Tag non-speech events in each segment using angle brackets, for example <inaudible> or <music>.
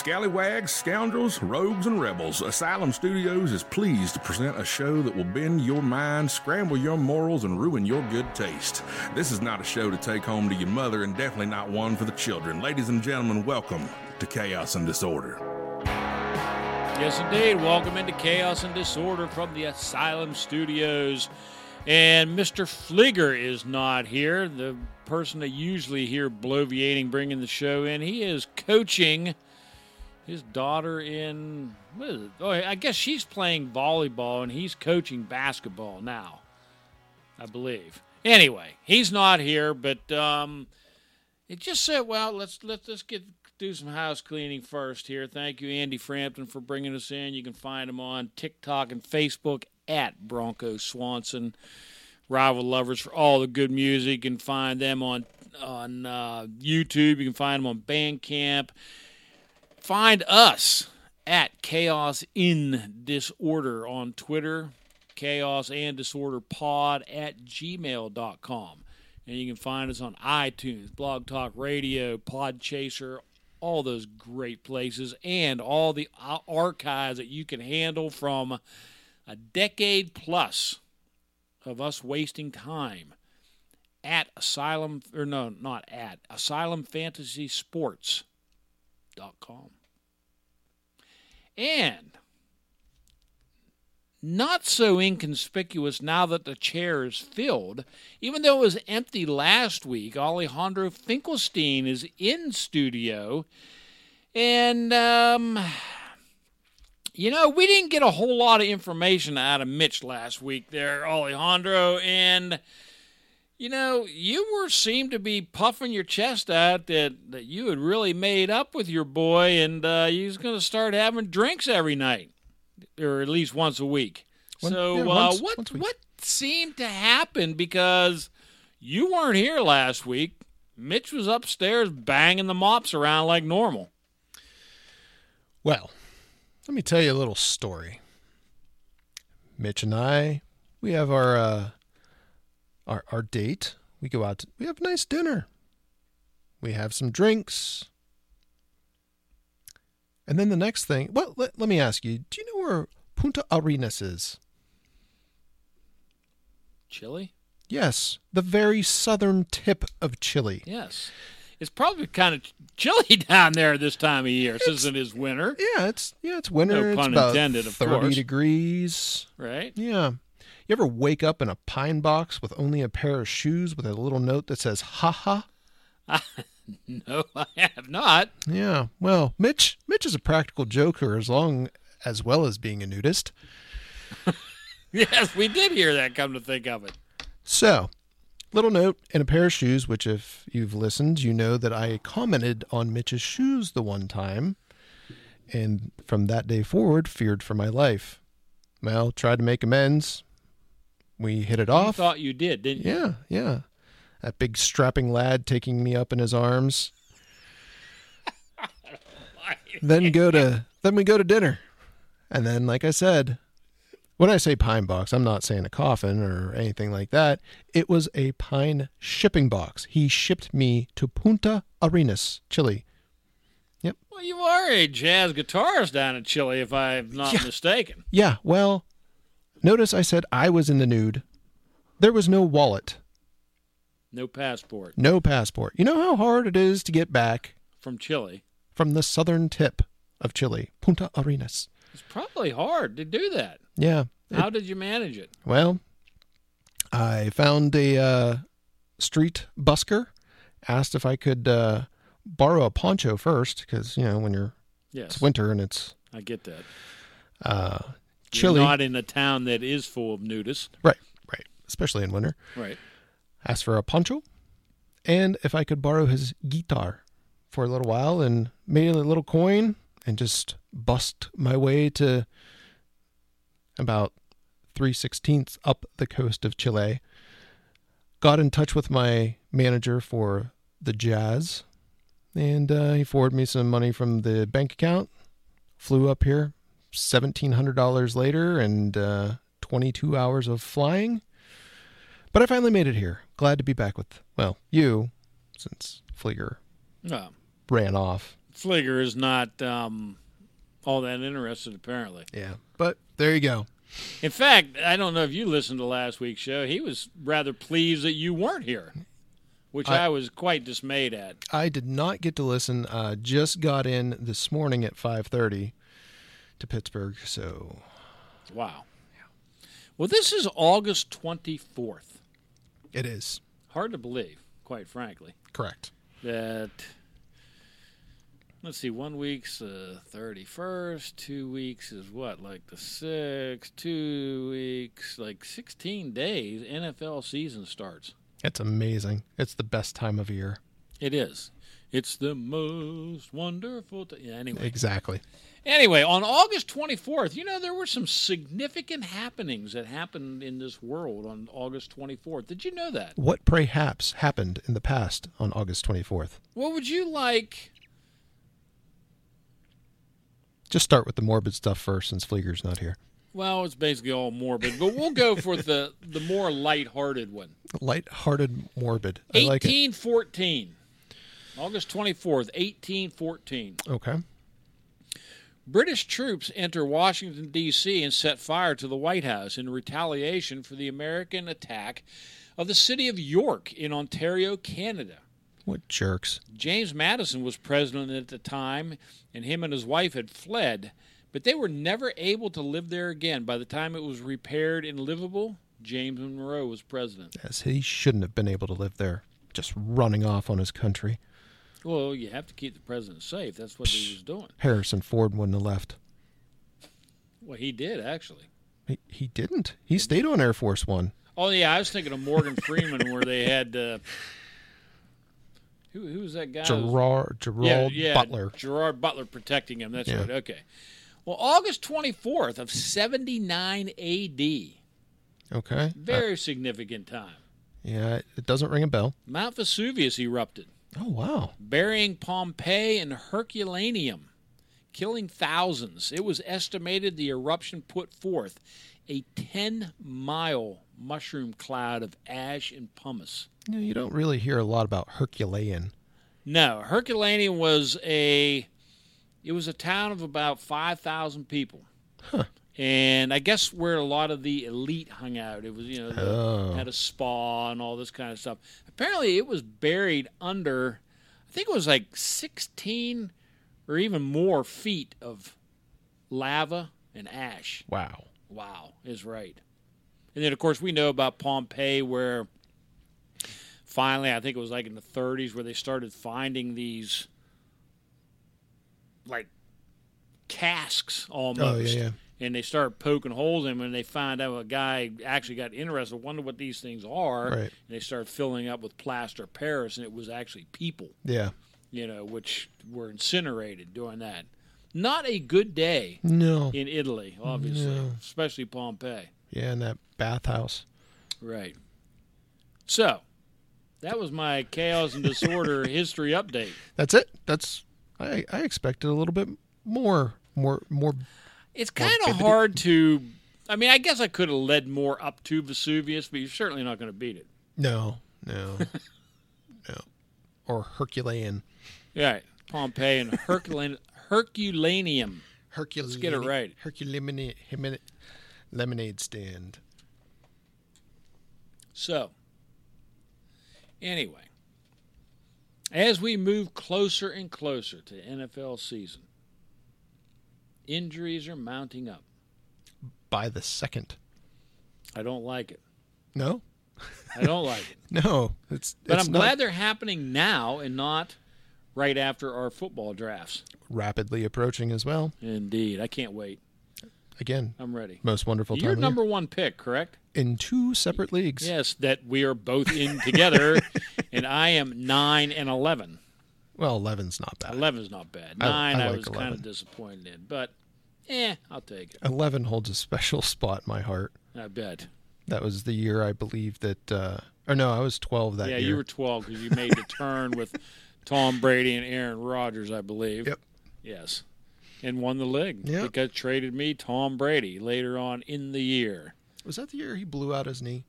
Scallywags, scoundrels, rogues, and rebels, Asylum Studios is pleased to present a show that will bend your mind, scramble your morals, and ruin your good taste. This is not a show to take home to your mother, and definitely not one for the children. Ladies and gentlemen, welcome to Chaos and Disorder. Yes, indeed. Welcome into Chaos and Disorder from the Asylum Studios. And Mr. Fligger is not here, the person that usually here bloviating, bringing the show in. He is coaching his daughter in, what is it? Oh, I guess she's playing volleyball and he's coaching basketball now, I believe. Anyway, he's not here, but um, it just said, well, let's let's let's get do some house cleaning first here. Thank you, Andy Frampton, for bringing us in. You can find him on TikTok and Facebook at Bronco Swanson. Rival Lovers for all the good music. You can find them on on uh, YouTube. You can find them on Bandcamp. Find us at Chaos in Disorder on Twitter, Chaos and Disorder Pod at gmail.com. And you can find us on iTunes, Blog Talk Radio, Podchaser, all those great places, and all the archives that you can handle from a decade plus of us wasting time at Asylum, or no, not at, Asylum Fantasy. And not so inconspicuous now that the chair is filled. Even though it was empty last week, Alejandro Finkelstein is in studio. And, um, you know, we didn't get a whole lot of information out of Mitch last week there, Alejandro. And you know, you were seemed to be puffing your chest out that, that you had really made up with your boy and uh, you was going to start having drinks every night, or at least once a week. So, yeah, uh, what once what seemed to happen because you weren't here last week? Mitch was upstairs banging the mops around like normal. Well, let me tell you a little story. Mitch and I, we have our uh, our, our date. We go out, to, we have a nice dinner. We have some drinks. And then the next thing, well, let, let me ask you do you know where Punta Arenas is? Chile? Yes, the very southern tip of Chile. Yes. It's probably kind of chilly <laughs> down there this time of year since it is winter. Yeah, it's yeah, it's winter. No pun it's intended, of 30 course. degrees. Right? Yeah. You ever wake up in a pine box with only a pair of shoes with a little note that says "ha ha"? <laughs> no, I have not. Yeah. Well, Mitch, Mitch is a practical joker as long as well as being a nudist. <laughs> yes, we did hear that. Come to think of it. So, little note and a pair of shoes. Which, if you've listened, you know that I commented on Mitch's shoes the one time, and from that day forward, feared for my life. Well, tried to make amends we hit it off. You thought you did, didn't you? Yeah, yeah. That big strapping lad taking me up in his arms. <laughs> then go to then we go to dinner. And then like I said, when I say pine box, I'm not saying a coffin or anything like that. It was a pine shipping box. He shipped me to Punta Arenas, Chile. Yep. Well, you are a jazz guitarist down in Chile, if I'm not yeah. mistaken. Yeah. Well, Notice I said I was in the nude. There was no wallet. No passport. No passport. You know how hard it is to get back from Chile? From the southern tip of Chile, Punta Arenas. It's probably hard to do that. Yeah. How did you manage it? Well, I found a uh, street busker, asked if I could uh, borrow a poncho first, because, you know, when you're, yes. it's winter and it's. I get that. Uh, Chile. You're not in a town that is full of nudists. Right, right. Especially in winter. Right. Asked for a poncho and if I could borrow his guitar for a little while and made a little coin and just bust my way to about three sixteenths up the coast of Chile. Got in touch with my manager for the jazz, and uh, he forwarded me some money from the bank account. Flew up here, $1,700 later and uh, 22 hours of flying. But I finally made it here. Glad to be back with, well, you, since Flieger oh. ran off. Fligger is not um, all that interested, apparently. Yeah. But there you go. In fact, I don't know if you listened to last week's show. He was rather pleased that you weren't here, which I, I- was quite dismayed at. I did not get to listen. Uh, just got in this morning at 5:30 to Pittsburgh, so Wow. Well, this is August 24th. it is Hard to believe, quite frankly, correct. that. Let's see, one week's the 31st, two weeks is what, like the 6th, two weeks, like 16 days, NFL season starts. It's amazing. It's the best time of year. It is. It's the most wonderful. T- yeah, anyway, Exactly. Anyway, on August 24th, you know, there were some significant happenings that happened in this world on August 24th. Did you know that? What perhaps happened in the past on August 24th? What would you like? Just start with the morbid stuff first, since Flieger's not here. Well, it's basically all morbid, but we'll go for the, the more lighthearted one. Light-hearted, morbid. I like it. 1814. August 24th, 1814. Okay. British troops enter Washington, D.C., and set fire to the White House in retaliation for the American attack of the city of York in Ontario, Canada. What jerks. James Madison was president at the time, and him and his wife had fled, but they were never able to live there again. By the time it was repaired and livable, James Monroe was president. As he shouldn't have been able to live there, just running off on his country. Well, you have to keep the president safe. That's what he was doing. Harrison Ford wouldn't have left. Well, he did, actually. He, he didn't. He stayed on Air Force One. Oh, yeah, I was thinking of Morgan <laughs> Freeman, where they had. Uh, who, who was that guy? Gerard Gerard yeah, yeah, Butler. Gerard Butler protecting him. That's Yeah. right. Okay. Well, August 24th of 79 AD. Okay. Uh, Very significant time. yeah, it doesn't ring a bell. Mount Vesuvius erupted, Oh wow. burying Pompeii and Herculaneum, killing thousands. It was estimated the eruption put forth a 10 mile mushroom cloud of ash and pumice. You, know, you don't really hear a lot about Herculean. No, Herculaneum was a it was a town of about 5,000 people. And I guess where a lot of the elite hung out. It was, you know, Oh. had a spa and all this kind of stuff. Apparently, it was buried under, I think it was like 16 or even more feet of lava and ash. Wow. Wow, is right. And then, of course, we know about Pompeii, where finally, I think it was like in the 30s, where they started finding these like casks almost. Oh, yeah, yeah. And they start poking holes in them, and they find out a guy actually got interested, wonder what these things are. Right. And they start filling up with plaster Paris, and it was actually people Yeah. you know, which were incinerated during that. Not a good day No. in Italy, obviously, No. especially Pompeii. Yeah, in that bathhouse. Right. So, that was my chaos and disorder <laughs> history update. That's it. That's I I expected a little bit more more more It's kind of hard to. I mean, I guess I could have led more up to Vesuvius, but you're certainly not going to beat it. No, no. <laughs> no. Or Herculean. Right. Pompeii and Herculan- Herculaneum. Herculean. get it right. Herculean lemonade stand. So, anyway, as we move closer and closer to NFL season, injuries are mounting up. By the second. I don't like it. No? I don't like it. <laughs> No. It's But it's I'm not glad they're happening now and not right after our football drafts. rapidly approaching as well. Indeed. I can't wait. Again, I'm ready. most wonderful time You're of year. number one pick, correct? in two separate leagues. Yes, that we are both in together, <laughs> and I am 9 and 11. Well, 11's not bad. 11's not bad. 9 I I, like was kind of disappointed in, but eh, I'll take it. 11 holds a special <laughs> spot in my heart. I bet. That was the year I believe that uh or no, I was 12 that yeah, year. you were 12 because you made the turn with <laughs> Tom Brady and Aaron Rodgers, I believe. Yep. Yes. And won the league Yep. because traded me Tom Brady later on in the year. Was that the year he blew out his knee?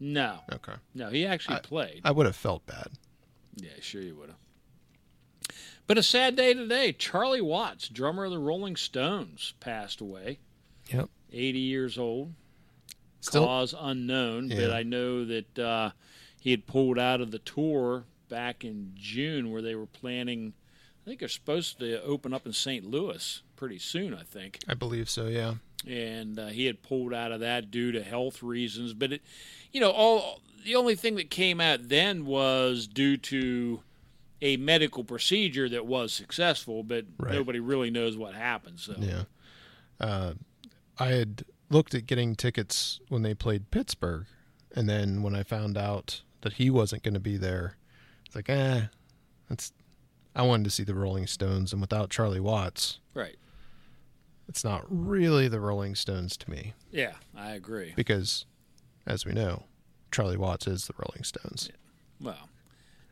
No, Okay. no, he actually played. I would have felt bad. yeah, sure you would have. But a sad day today. Charlie Watts, drummer of the Rolling Stones, passed away. Yep. 80 years old. Still- Cause unknown, but I know that uh, he had pulled out of the tour back in June where they were planning. I think they're supposed to open up in St. Louis pretty soon, I think. I believe so. Yeah. and uh, he had pulled out of that due to health reasons. But it, you know, all the only thing that came out then was due to a medical procedure that was successful, but Right. nobody really knows what happened. So Yeah. Uh, I had looked at getting tickets when they played Pittsburgh, and then when I found out that he wasn't going to be there, it's like, eh, that's. I wanted to see the Rolling Stones, and without Charlie Watts, right, it's not really the Rolling Stones to me yeah, I agree. because, as we know, Charlie Watts is the Rolling Stones. Well,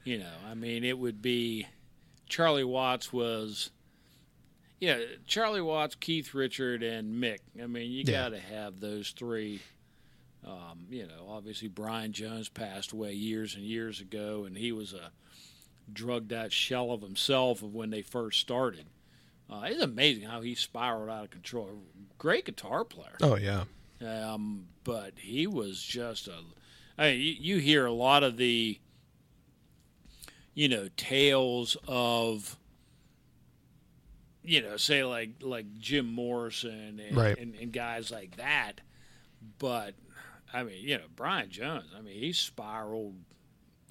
you know, I mean, it would be Charlie Watts was. Yeah, Charlie Watts, Keith Richard, and Mick. I mean, you Yeah. got to have those three. Um, you know, obviously Brian Jones passed away years and years ago, and he was a drugged out shell of himself of when they first started. Uh, it's amazing how he spiraled out of control. Great guitar player. Oh yeah, Um, but he was just a. I mean, you, you hear a lot of the, you know, tales of, you know, say like like Jim Morrison and, Right. and, and guys like that. But I mean, you know, Brian Jones. I mean, he spiraled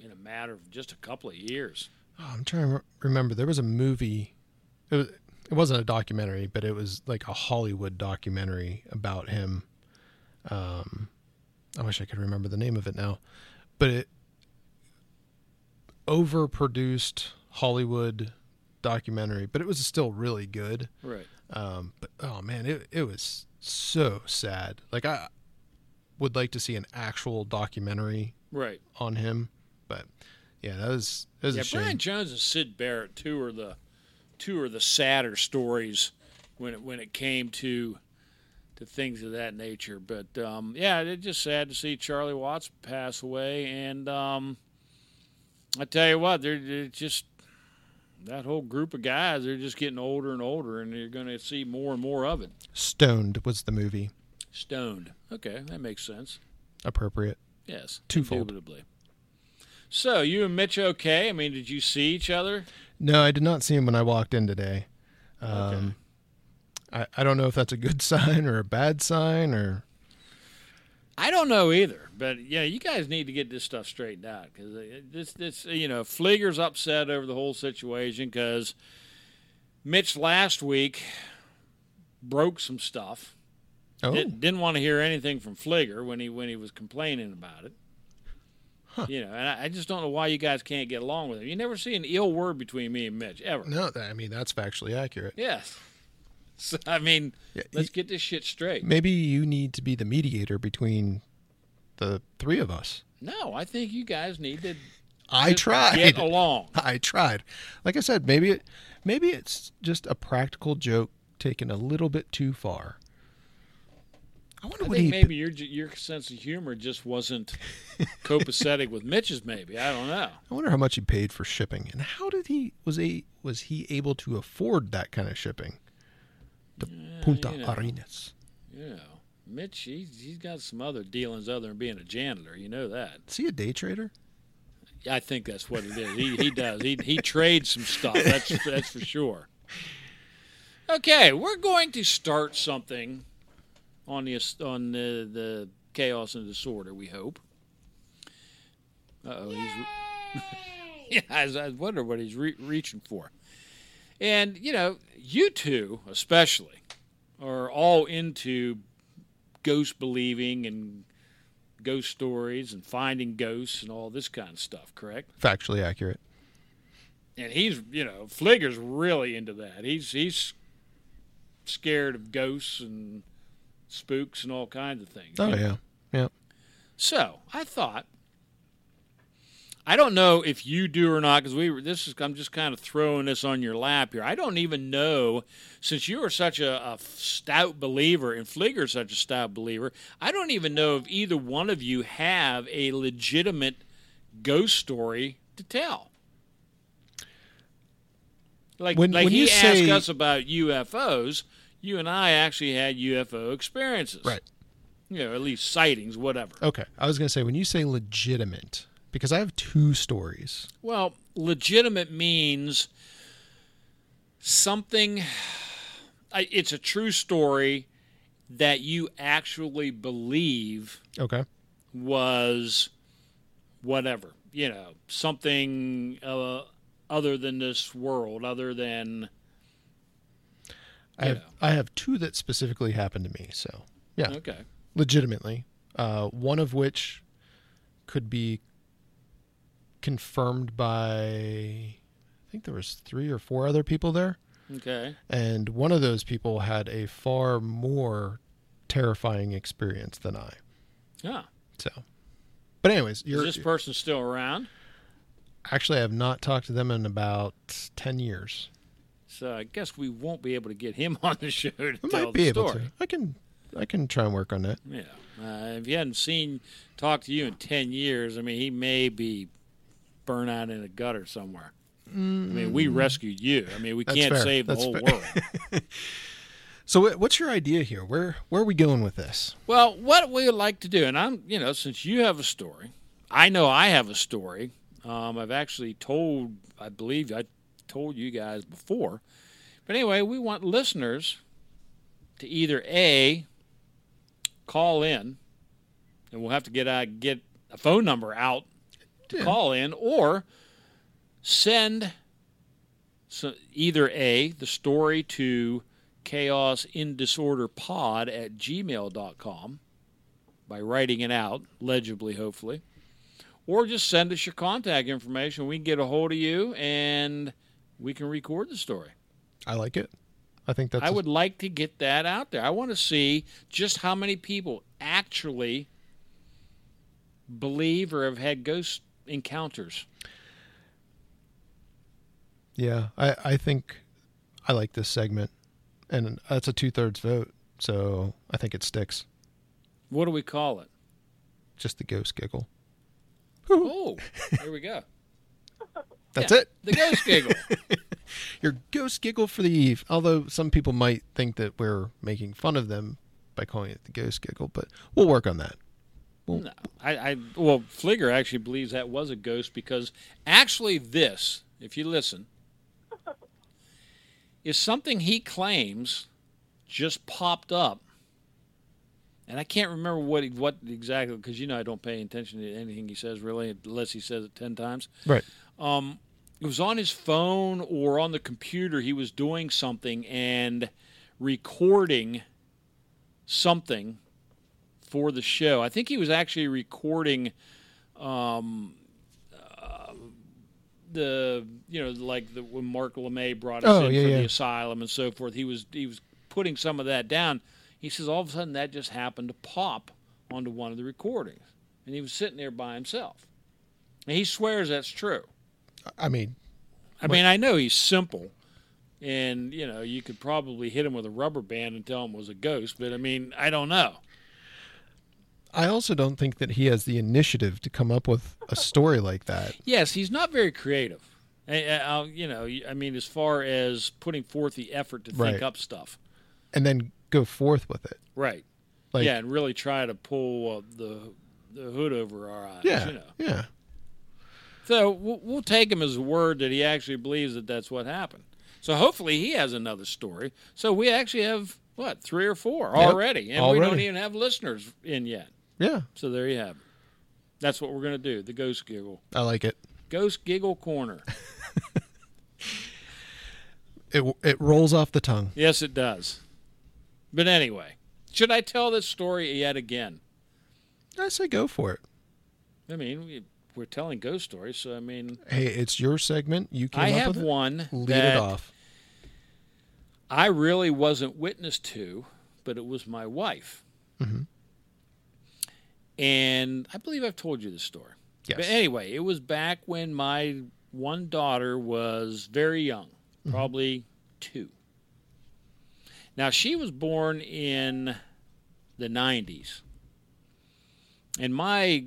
in a matter of just a couple of years. Oh, I'm trying to remember. There was a movie. It, was, it wasn't a documentary, but it was like a Hollywood documentary about him. Um, I wish I could remember the name of it now, but it overproduced Hollywood documentary, but it was still really good. Right. Um, but oh man, it it was so sad. Like I would like to see an actual documentary Right. on him, but yeah, that was that was Yeah, a shame. Brian Jones and Syd Barrett two are the two are the sadder stories when it when it came to to things of that nature. But um, yeah, it's just sad to see Charlie Watts pass away, and um, I tell you what, they're, they're just that whole group of guys. They're just getting older and older, and you're going to see more and more of it. Stoned was the movie. Stoned. Okay, that makes sense. Appropriate. Yes, Twofold. indubitably. So you and Mitch okay? I mean, did you see each other? No, I did not see him when I walked in today. Um, I, I don't know if that's a good <laughs> sign or a bad sign or I don't know either, but yeah, you guys need to get this stuff straightened out because this, this, you know, Flieger's upset over the whole situation because Mitch last week broke some stuff. oh Did, didn't want to hear anything from Flieger when he when he was complaining about it. You know, and I, I just don't know why you guys can't get along with him. You never see an ill word between me and Mitch ever. no, that, I mean that's factually accurate. Yes. <laughs> So, I mean, Yeah, let's get this shit straight. Maybe you need to be the mediator between the three of us. No, I think you guys need to I tried. get along. <laughs> I tried. Like I said, maybe it maybe it's just a practical joke taken a little bit too far. I wonder I what think he maybe your your sense of humor just wasn't copacetic with Mitch's. Maybe I don't know. I wonder how much he paid for shipping, and how did he was a was he able to afford that kind of shipping? The Punta you know. Arenas. You know, Mitch, he's, he's got some other dealings other than being a janitor. You know that. Is he a day trader? I think that's what it is. He he does. He he trades some stuff. That's that's for sure. Okay, we're going to start something on the on the the chaos and disorder. We hope. Uh oh, he's. Re- <laughs> <laughs> yeah, I, I wonder what he's re- reaching for. And you know, you two especially are all into ghost believing and ghost stories and finding ghosts and all this kind of stuff, correct? Factually accurate. And he's, you know, Fligger's really into that. He's he's scared of ghosts and spooks and all kinds of things. Oh yeah, yeah. So I thought, I don't know if you do or not, because we were. This is I'm just kind of throwing this on your lap here. I don't even know, since you are such a, a stout believer and Fligger's such a stout believer. I don't even know if either one of you have a legitimate ghost story to tell. Like When- like when he you asked us about UFOs. You and I actually had UFO experiences. Right. You know, at least sightings, whatever. Okay. I was going to say when you say legitimate, because I have two stories. Well, legitimate means something. It's a true story that you actually believe Okay. was whatever you know something uh, other than this world, other than I have. I have two that specifically happened to me. So yeah, okay. legitimately. Uh, one of which could be confirmed by I think there was three or four other people there, Okay. and one of those people had a far more terrifying experience than I. Yeah. So, but anyways, Is this person still around? actually I have not talked to them in about ten years. So I guess we won't be able to get him <laughs> on the show to I tell might be the able story. to. I can I can try and work on that. Yeah. Uh, if he hadn't seen talked to you in ten years, I mean, he may be burnt out in a gutter somewhere. I mean, we rescued you. I mean, we Mm. That's can't fair. save the That's whole fair. world. <laughs> So, what's your idea here? Where where are we going with this? Well, what we would like to do, and I'm, you know, since you have a story, I know I have a story. Um, I've actually told, I believe I told you guys before. But anyway, we want listeners to either A, call in, and we'll have to get, uh, get a phone number out to Yeah. call in, or send so either A, the story to chaos in disorder pod at gmail.com by writing it out legibly hopefully or just send us your contact information we can get a hold of you and we can record the story I like it. I think that's i would like to get that out there i want to see just how many people actually believe or have had ghost encounters Yeah, I, I think I like this segment, and that's a two thirds vote, so I think it sticks. what do we call it Just the ghost giggle. oh <laughs> there we go That's Yeah, it. the ghost giggle <laughs> Your ghost giggle for the eve. Although some people might think that we're making fun of them by calling it the ghost giggle, but we'll work on that. No, I, I well, Fligger actually believes that was a ghost because actually, this, if you listen, <laughs> is something he claims just popped up, and I can't remember what he, what exactly because you know I don't pay attention to anything he says really unless he says it ten times. Right. Um, it was on his phone or on the computer. He was doing something and recording something for the show. I think he was actually recording um, uh, the you know like the when Mark LeMay brought us Oh, in yeah, for yeah. the asylum and so forth. He was he was putting some of that down. He says all of a sudden that just happened to pop onto one of the recordings, and he was sitting there by himself. And he swears that's true. I mean, I mean, I know he's simple, and you know you could probably hit him with a rubber band and tell him it was a ghost. But I mean, I don't know. I also don't think that he has the initiative to come up with a story like that. <laughs> Yes, he's not very creative. I, I, I'll- you know, I mean, as far as putting forth the effort to think up stuff, And then go forth with it. right? Like- yeah, and really try to pull uh, the the hood over our eyes. Yeah. you know. Yeah. So we'll, we'll take him as a word that he actually believes that that's what happened. So hopefully he has another story. So we actually have what three or four Yep, already, and we don't already. even have listeners in yet. Yeah. So there you have it. That's what we're going to do. The ghost giggle, I like it. ghost giggle corner. <laughs> It it rolls off the tongue. yes, it does. But anyway, should I tell this story yet again? I say go for it. I mean, we, we're telling ghost stories, so I mean, Hey, it's your segment. You came I up have with one. Lead it off. I really wasn't witness to, but it was my wife. Mhm. And I believe I've told you this story. Yes. But anyway, it was back when my one daughter was very young, probably two. Now, she was born in the 90s. And my,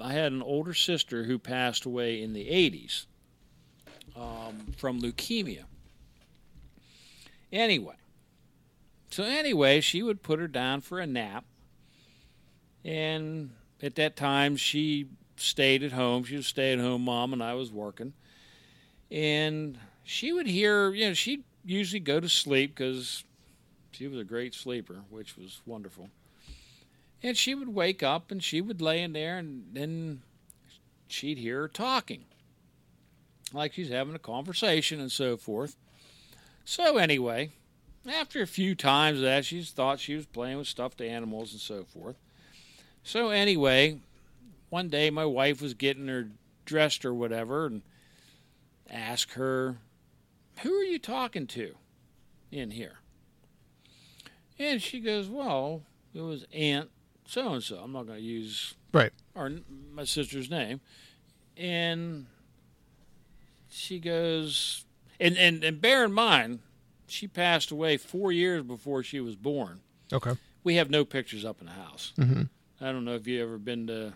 I had an older sister who passed away in the 80s um, from leukemia. Anyway, so anyway, she would put her down for a nap. And at that time, she stayed at home. She was stay at home mom, and I was working. And she would hear, you know, she'd usually go to sleep because she was a great sleeper, which was wonderful. And she would wake up and she would lay in there, and then she'd hear her talking, like she's having a conversation and so forth. So, anyway, after a few times of that, she thought she was playing with stuffed animals and so forth. So, anyway, one day my wife was getting her dressed or whatever and asked her, Who are you talking to in here? And she goes, Well, it was Aunt so and so. I'm not going to use Right. our my sister's name, and she goes, and and and bear in mind, she passed away four years before she was born. Okay. We have no pictures up in the house. Mm-hmm. I don't know if you ever been to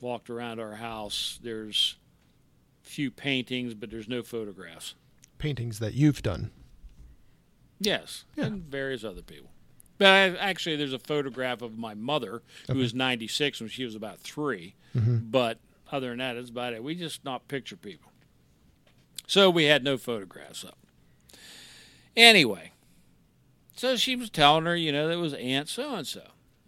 walked around our house. There's few paintings, but there's no photographs. Paintings that you've done. Yes, Yeah. and various other people. But I, actually, there's a photograph of my mother who was 96 when she was about 3 mm-hmm. But other than that, it's about it. We just not picture people. So we had no photographs up. Anyway, so she was telling her, you know, that was Aunt so and so,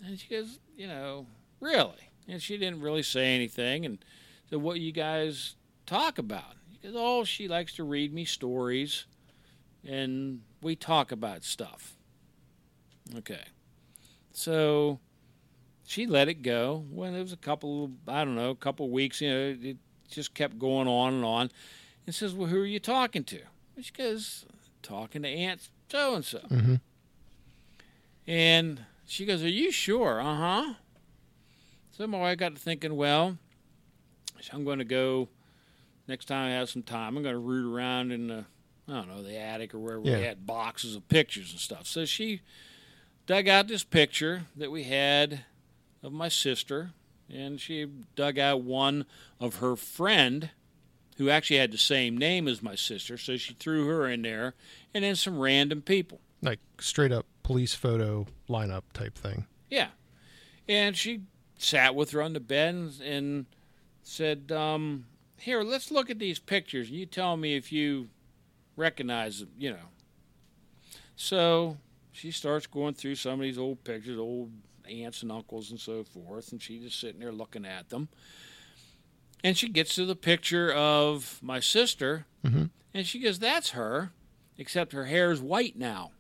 and she goes, you know, really, and she didn't really say anything, and said, what you guys talk about? Goes, oh, she likes to read me stories and we talk about stuff. Okay. So she let it go. When it was a couple, I don't know, a couple weeks, you know, it just kept going on and on. And says, Well, who are you talking to? And she goes, Talking to Aunt so mm-hmm. and so. And she goes, Are you sure? Uh huh. So my wife got to thinking, Well, I'm going to go next time I have some time. I'm going to root around in the I don't know, the attic or wherever Yeah. we had boxes of pictures and stuff. So she dug out this picture that we had of my sister, and she dug out one of her friend who actually had the same name as my sister. So she threw her in there, and then some random people. Like straight up police photo lineup type thing. Yeah. And she sat with her on the bed and, and said, um, Here, let's look at these pictures. And you tell me if you recognize them, you know. So she starts going through some of these old pictures, old aunts and uncles and so forth, and she's just sitting there looking at them. And she gets to the picture of my sister, Mhm. and she goes, That's her, except her hair's white now.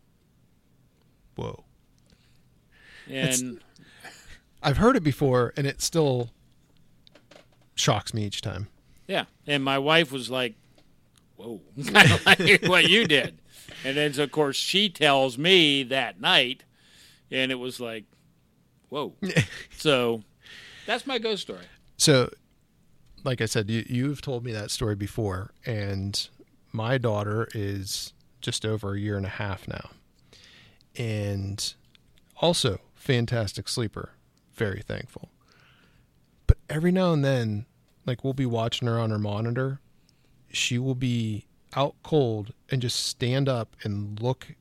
Whoa. And. It's- I've heard it before, and it still shocks me each time. Yeah, and my wife was like, "Whoa," <laughs> kind like what you did, and then so of course she tells me that night, and it was like, "Whoa." <laughs> so that's my ghost story. So, like I said, you, you've told me that story before, and my daughter is just over a year and a half now, and also fantastic sleeper. Very thankful. But every now and then, like we'll be watching her on her monitor, she will be out cold and just stand up and look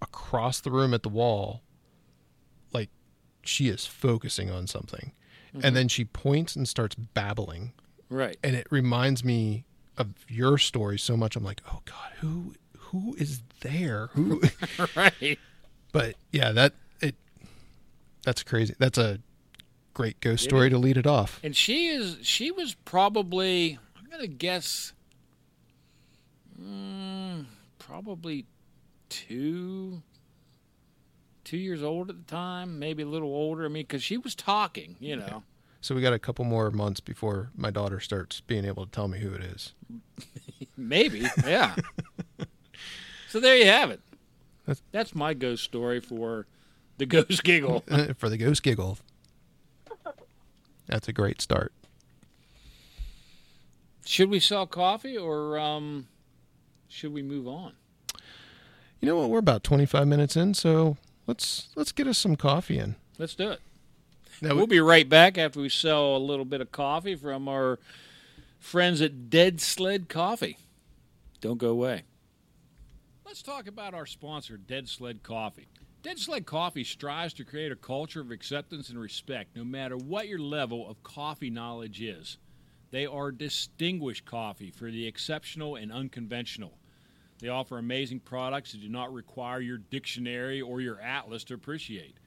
across the room at the wall like she is focusing on something. And mm-hmm. then she points and starts babbling. Right. And it reminds me of your story so much. I'm like, oh God, who who is there? Who <laughs> right. But yeah, that it that's crazy. That's a great ghost story to lead it off. And she is she was probably I'm gonna guess, mm, probably two two years old at the time, maybe a little older. I mean, because she was talking, you know. So we got a couple more months before my daughter starts being able to tell me who it is. <laughs> Maybe, yeah. <laughs> so there you have it. That's- That's my ghost story for the ghost giggle. <laughs> For the ghost giggle. That's a great start. Should we sell coffee or um, should we move on? You know what? We're about 25 minutes in, so let's let's get us some coffee in. Let's do it. Now, We'll be right back after we sell a little bit of coffee from our friends at Dead Sled Coffee. Don't go away. Let's talk about our sponsor, Dead Sled Coffee. Dead Sled Coffee strives to create a culture of acceptance and respect no matter what your level of coffee knowledge is. They are distinguished coffee for the exceptional and unconventional. They offer amazing products that do not require your dictionary or your atlas to appreciate.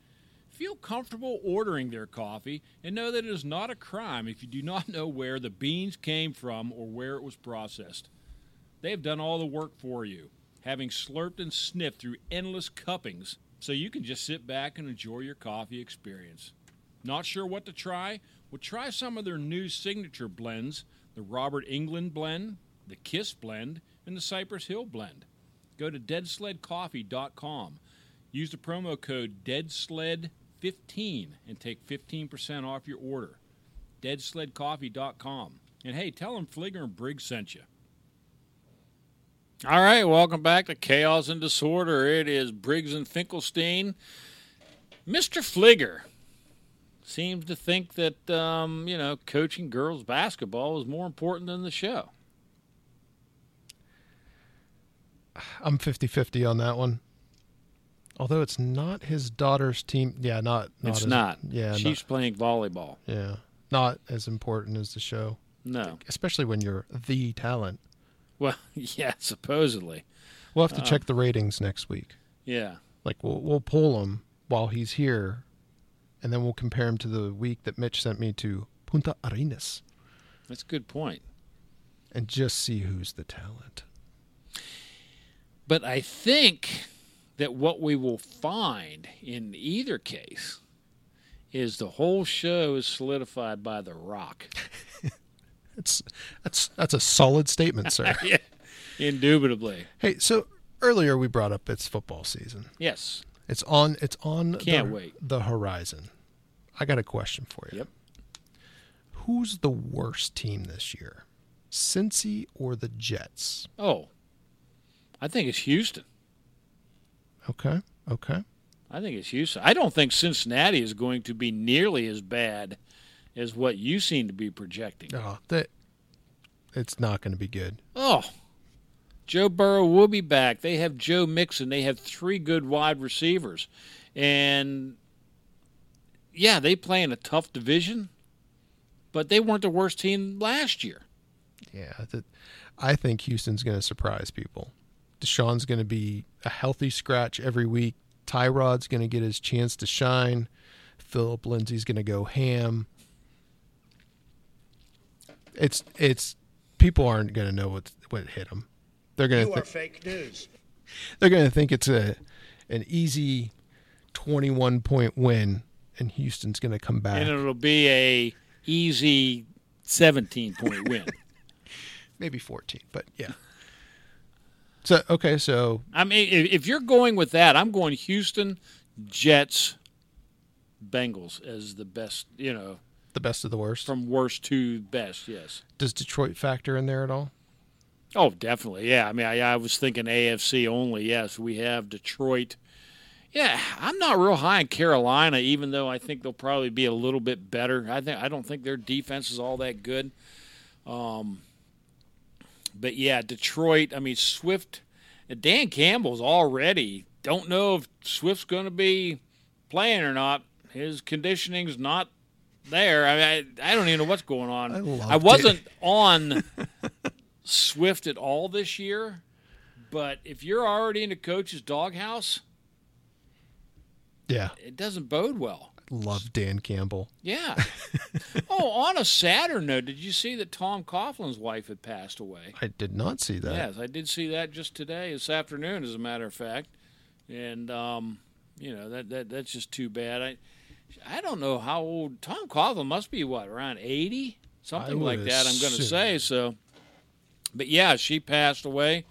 Feel comfortable ordering their coffee and know that it is not a crime if you do not know where the beans came from or where it was processed. They have done all the work for you, having slurped and sniffed through endless cuppings so you can just sit back and enjoy your coffee experience. Not sure what to try? Well, try some of their new signature blends the Robert Englund blend, the Kiss blend, and the Cypress Hill blend. Go to deadsledcoffee.com. Use the promo code DEADSLED15 and take 15% off your order. Deadsledcoffee.com. And hey, tell them Fligger and Briggs sent you. All right, welcome back to Chaos and Disorder. It is Briggs and Finkelstein. Mr. Fligger seems to think that, um, you know, coaching girls basketball is more important than the show. I'm 50 50 on that one. Although it's not his daughter's team. Yeah, not. not it's as, not. Yeah. She's not, playing volleyball. yeah. Not as important as the show, No. especially when you're the talent. Well, <laughs> yeah, supposedly. We'll have to Uh. check the ratings next week. Yeah. Like we'll we'll pull him while he's here, and then we'll compare him to the week that Mitch sent me to Punta Arenas, That's a good point. and just see who's the talent. But I think that what we will find in either case is the whole show is solidified by The Rock. <laughs> It's that's that's a solid statement, sir. <laughs> yeah. Indubitably. hey, so earlier we brought up it's football season. Yes. It's on. It's on. Can't the, wait. The horizon. I got a question for you. Yep. Who's the worst team this year, Cincy or the Jets? Oh, I think it's Houston. Okay. Okay. I think it's Houston. I don't think Cincinnati is going to be nearly as bad as what you seem to be projecting. Oh, that. It's not going to be good. Oh, Joe Burrow will be back. They have Joe Mixon. They have three good wide receivers. And yeah, they play in a tough division, but they weren't the worst team last year. Yeah. That, I think Houston's going to surprise people. Deshaun's going to be a healthy scratch every week. Tyrod's going to get his chance to shine. Phillip Lindsay's going to go ham. It's it's people aren't going to know what what hit them. They're going to are fake news. they're going to think it's a an easy 21 point win and Houston's going to come back. And it'll be a easy 17 point <laughs> win. Maybe 14, but yeah. So okay, so I mean, if if you're going with that, I'm going Houston, Jets, Bengals as the best, you know, the best of the worst. from worst to best, yes. Does Detroit factor in there at all? Oh, definitely. Yeah. I mean, I, I was thinking AFC only. Yes, we have Detroit. Yeah, I'm not real high in Carolina, even though I think they'll probably be a little bit better. I think I don't think their defense is all that good. Um, but yeah, Detroit. I mean, Swift. Dan Campbell's already don't know if Swift's going to be playing or not. His conditioning's not there. I mean, I, I don't even know what's going on. I I wasn't <laughs> on Swift at all this year, but if you're already in a coach's doghouse, Yeah, it doesn't bode well. love Dan Campbell. Yeah. <laughs> oh, on a sadder note, did you see that Tom Coughlin's wife had passed away? I did not see that. Yes, I did see that just today, this afternoon, as a matter of fact. And um, you know that that that's just too bad. I I don't know how old Tom Coughlin must be. What around eighty, something like that. I'm going to say so. But yeah, she passed away.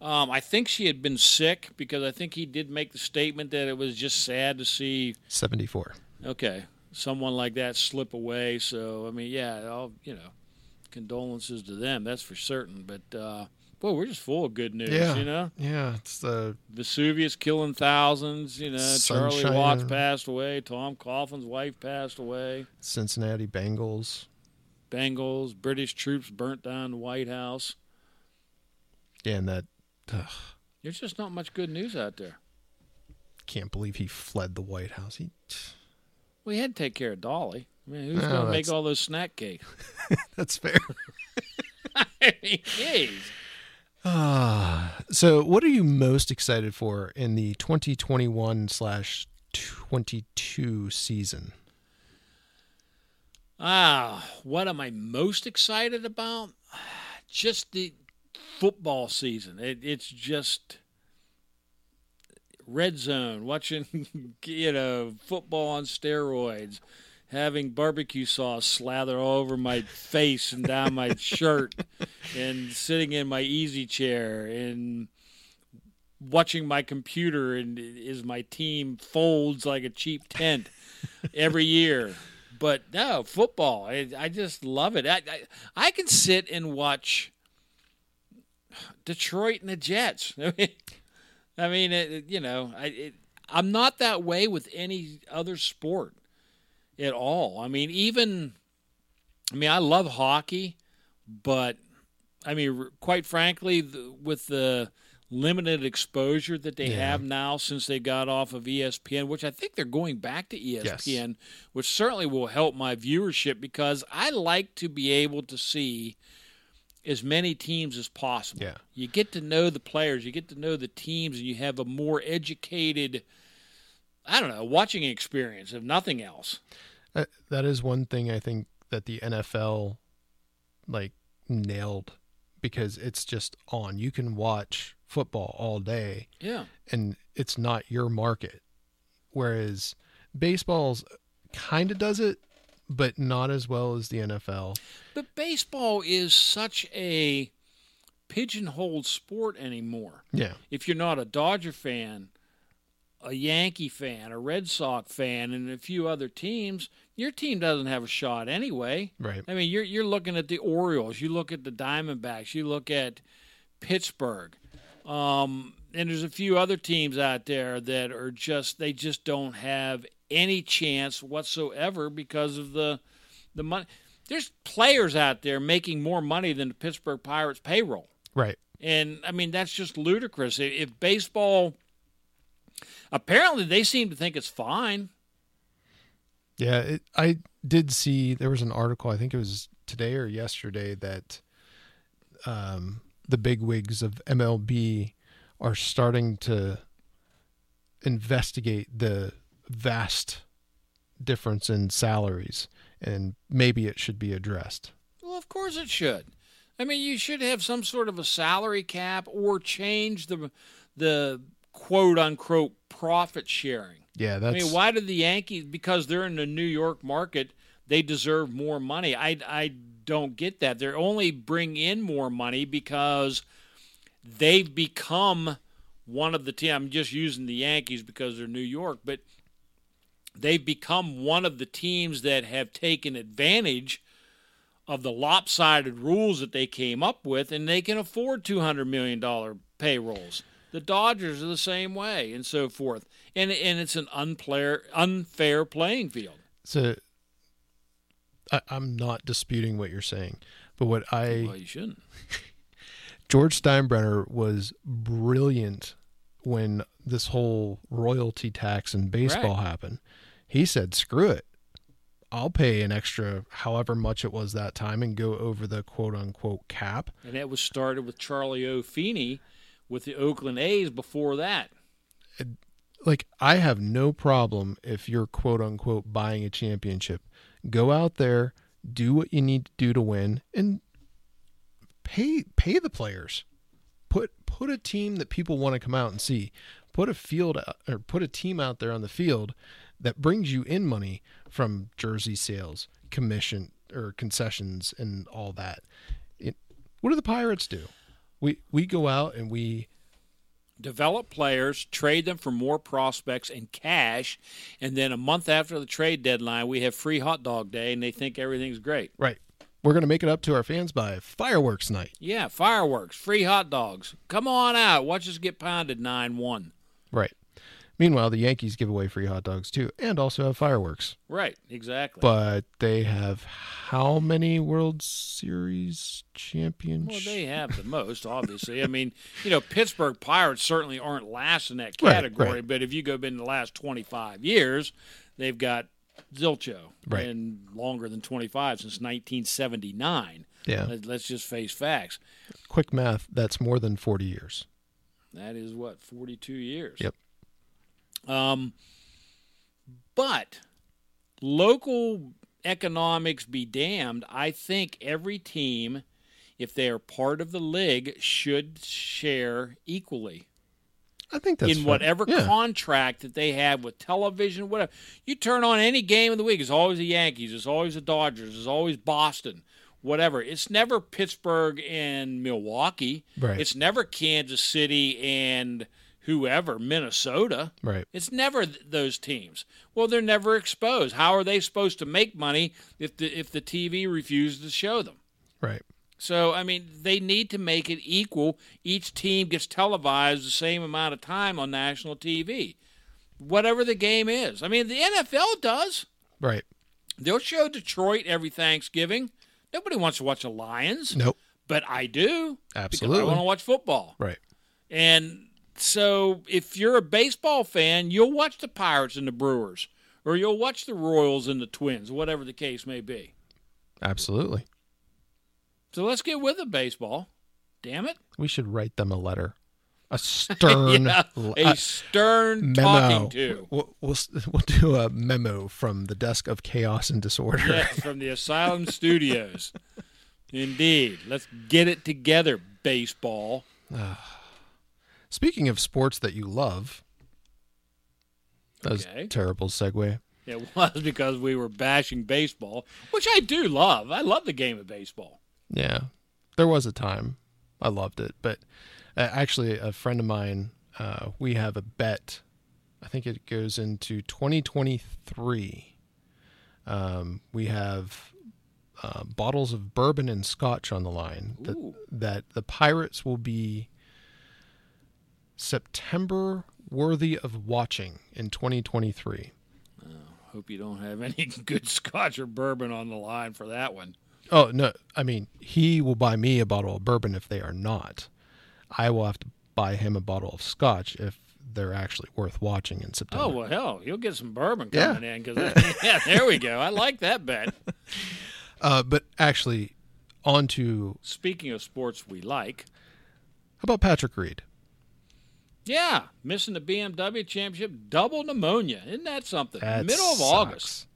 Um, I think she had been sick because I think he did make the statement that it was just sad to see 74. okay someone like that slip away. So I mean, yeah, I'll, you know, condolences to them. That's for certain. But uh, boy, we're just full of good news. Yeah. You know, Yeah, it's the Vesuvius killing thousands. You know, Charlie Watts passed away. Tom Coughlin's wife passed away. Cincinnati Bengals. Bengals, British troops burnt down the White House. Yeah, and that ugh, There's just not much good news out there. Can't believe he fled the White House. He, We had to take care of Dolly. I mean, who's No, going to make all those snack cakes? <laughs> that's fair. <laughs> Jeez. Ah, <sighs> so what are you most excited for in the 2021 slash 22 season? Ah, what am I most excited about? <sighs> Just the football season. It, it's just red zone, <laughs> watching <laughs> you know football on steroids, having barbecue sauce slather all over my face and down my shirt, and sitting in my easy chair and watching my computer and as my team folds like a cheap tent every year. But no, football. I, I just love it. I, I I can sit and watch Detroit and the Jets. <laughs> I mean, I mean, it- you know, I it, I'm not that way with any other sport at all. I mean, even I mean, I love hockey, but I mean, r- quite frankly, the, with the limited exposure that they Yeah. have now since they got off of ESPN, which I think they're going back to ESPN, which certainly will help my viewership because I like to be able to see as many teams as possible. Yeah. You get to know the players, you get to know the teams, and you have a more educated, I don't know, watching experience, if nothing else. That, that is one thing I think that the NFL like nailed because it's just on. You can watch football all day Yeah. and it's not your market. Whereas baseball's kind of does it, but not as well as the NFL. But baseball is such a pigeonholed sport anymore. Yeah. If you're not a Dodger fan, a Yankee fan, a Red Sox fan, and a few other teams, your team doesn't have a shot anyway. Right. I mean, you're you're looking at the Orioles, you look at the Diamondbacks, you look at Pittsburgh, um, and there's a few other teams out there that are just they just don't have any chance whatsoever because of the the money. There's players out there making more money than the Pittsburgh Pirates payroll. Right. And I mean, that's just ludicrous. If, if baseball, apparently they seem to think it's fine. Yeah, it, I did see there was an article, I think it was today or yesterday, that um, the bigwigs of MLB are starting to investigate the vast difference in salaries, and maybe it should be addressed. Well, of course it should. I mean, you should have some sort of a salary cap or change the the quote unquote profit sharing. Yeah, I that's mean, why do the Yankees? Because they're in the New York market, they deserve more money. I I don't get that. They only bring in more money because they've become one of the team. I'm just using the Yankees because they're New York, but they've become one of the teams that have taken advantage of the lopsided rules that they came up with, and they can afford two hundred million dollar payrolls. The Dodgers are the same way, and so forth. And and it's an unfair unfair playing field. so. I, I'm not disputing what you're saying, but what I Well, you shouldn't. <laughs> George Steinbrenner was brilliant when this whole royalty tax in baseball Right. happened. He said, "Screw it. I'll pay an extra however much it was that time and go over the quote unquote cap." And that was started with Charlie O. Finley with the Oakland A's before that. Like I have no problem if you're quote unquote buying a championship. Go out there, do what you need to do to win and pay pay the players. Put put a team that people want to come out and see. Put a field or put a team out there on the field that brings you in money from jersey sales, commission or concessions and all that. It, what do the Pirates do? We we go out and we develop players, trade them for more prospects and cash, and then a month after the trade deadline, we have free hot dog day, and they think everything's great. right. We're going to make it up to our fans by fireworks night. Yeah, fireworks, free hot dogs. Come on out, watch us get pounded nine one. Right. Meanwhile, the Yankees give away free hot dogs too, and also have fireworks. Right, exactly. But they have how many World Series championships? well, they have the most, obviously. I mean, you know, Pittsburgh Pirates certainly aren't last in that category, right. but if you go back in the last 25 years, they've got Zilcho. Right. And longer than 25 since 1979. Yeah. Let's just face facts. Quick math, that's more than 40 years. That is what 42 years. Yep. Um, but local economics be damned. I think every team, if they are part of the league, should share equally I think that's in fine. whatever Yeah. contract that they have with television, whatever. You turn on any game of the week, it's always the Yankees, it's always the Dodgers, it's always Boston, whatever. It's never Pittsburgh and Milwaukee. Right. It's never Kansas City and whoever, Minnesota. Right. It's never th- those teams. Well, they're never exposed. How are they supposed to make money if the if the TV refuses to show them? Right. So, I mean, they need to make it equal. Each team gets televised the same amount of time on national TV, whatever the game is. I mean, the NFL does. Right. They'll show Detroit every Thanksgiving. Nobody wants to watch the Lions, Nope. but I do. Absolutely. I want to watch football. Right. And so, if you're a baseball fan, you'll watch the Pirates and the Brewers, or you'll watch the Royals and the Twins, whatever the case may be. Absolutely. So let's get with the baseball. Damn it. We should write them a letter. A <laughs> stern yeah, a stern memo. talking to. We'll, we'll <laughs> we'll do a memo from the desk of chaos and disorder. Yes, <laughs> from the Asylum Studios. Indeed. Let's get it together, baseball. Speaking of sports that you love, that was Okay. a terrible segue. It <laughs> was because we were bashing baseball, which I do love. I love the game of baseball. Yeah, there was a time I loved it, but uh, actually, a friend of mine, uh, we have a bet. I think it goes into 2023. Um, we have uh, bottles of bourbon and scotch on the line. That, Ooh. that the Pirates will be September worthy of watching in 2023. Hope you don't have any <laughs> good scotch or bourbon on the line for that one. Oh no! I mean, he will buy me a bottle of bourbon if they are not. I will have to buy him a bottle of scotch if they're actually worth watching in September. Oh well, hell, you'll get some bourbon Yeah. coming in because <laughs> yeah, there we go. I like that bet. <laughs> Uh, but actually, on to Speaking of sports we like, how about Patrick Reed? Yeah, missing the BMW championship, double pneumonia. Isn't that something? That Middle of sucks. August.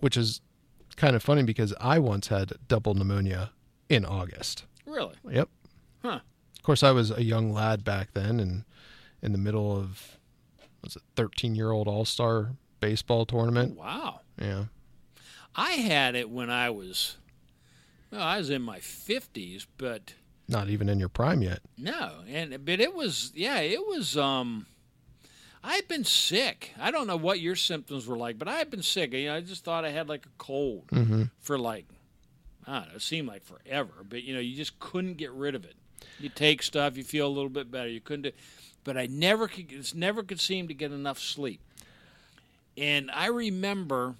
which is kind of funny because I once had double pneumonia in August. Really? Yep. Huh. Of course, I was a young lad back then, and in the middle of was it thirteen year old All Star baseball tournament. Oh, wow. Yeah. I had it when I was, well, I was in my fifties, but Not even in your prime yet. no, and but it was, yeah, it was. Um, I had been sick. I don't know what your symptoms were like, but I had been sick. You know, I just thought I had like a cold Mm-hmm. for like, I don't know, it seemed like forever. But you know, you just couldn't get rid of it. You take stuff, you feel a little bit better. You couldn't, do, but I never could, never could seem to get enough sleep. And I remember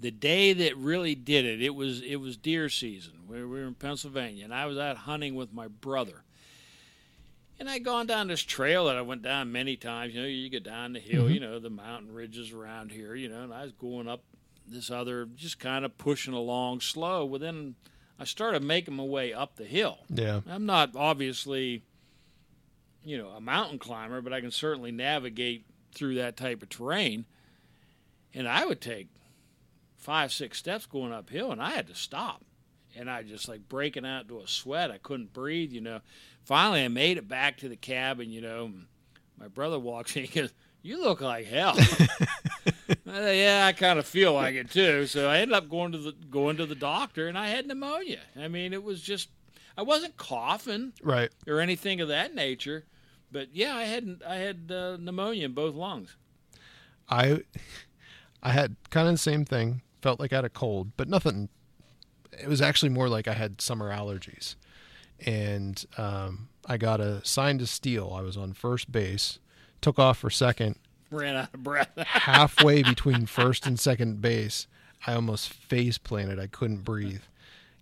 the day that really did it. It was it was deer season. We were in Pennsylvania, and I was out hunting with my brother. And I'd gone down this trail that I went down many times. You know, you get down the hill, mm-hmm. you know, the mountain ridges around here, you know, and I was going up this other, just kind of pushing along slow. Well, then I started making my way up the hill. Yeah. I'm not obviously, you know, a mountain climber, but I can certainly navigate through that type of terrain. And I would take five, six steps going uphill, and I had to stop. And I just like breaking out into a sweat. I couldn't breathe, you know. Finally, I made it back to the cabin, you know. My brother walks in, he goes, You look like hell. <laughs> I said, yeah, I kind of feel like it too. So I ended up going to the going to the doctor, and I had pneumonia. I mean, it was just I wasn't coughing Right. or anything of that nature, but yeah, I had I had uh, pneumonia in both lungs. I <laughs> I had kind of the same thing. Felt like I had a cold, but nothing. It was actually more like I had summer allergies, and um, I got assigned to steal. I was on first base, took off for second. Ran out of breath. <laughs> Halfway between first and second base, I almost face planted. I couldn't breathe.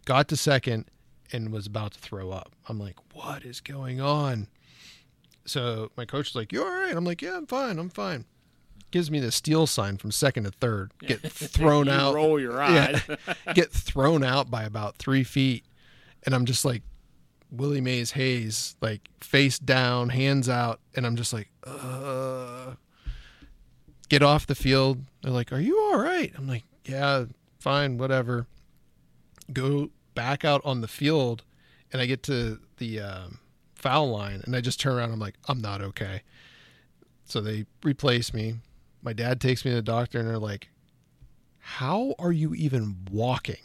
Got to second and was about to throw up. I'm like, what is going on? So my coach is like, You all right? I'm like, Yeah, I'm fine. I'm fine. Gives me the steal sign from second to third. Get thrown <laughs> out. roll your eyes. Yeah. <laughs> Get thrown out by about three feet. And I'm just like Willie Mays Hayes, like face down, hands out. And I'm just like, uh get off the field. They're like, Are you all right? I'm like, Yeah, fine, whatever. Go back out on the field and I get to the um, foul line and I just turn around. I'm like, I'm not okay. So they replace me. My dad takes me to the doctor and they're like, How are you even walking?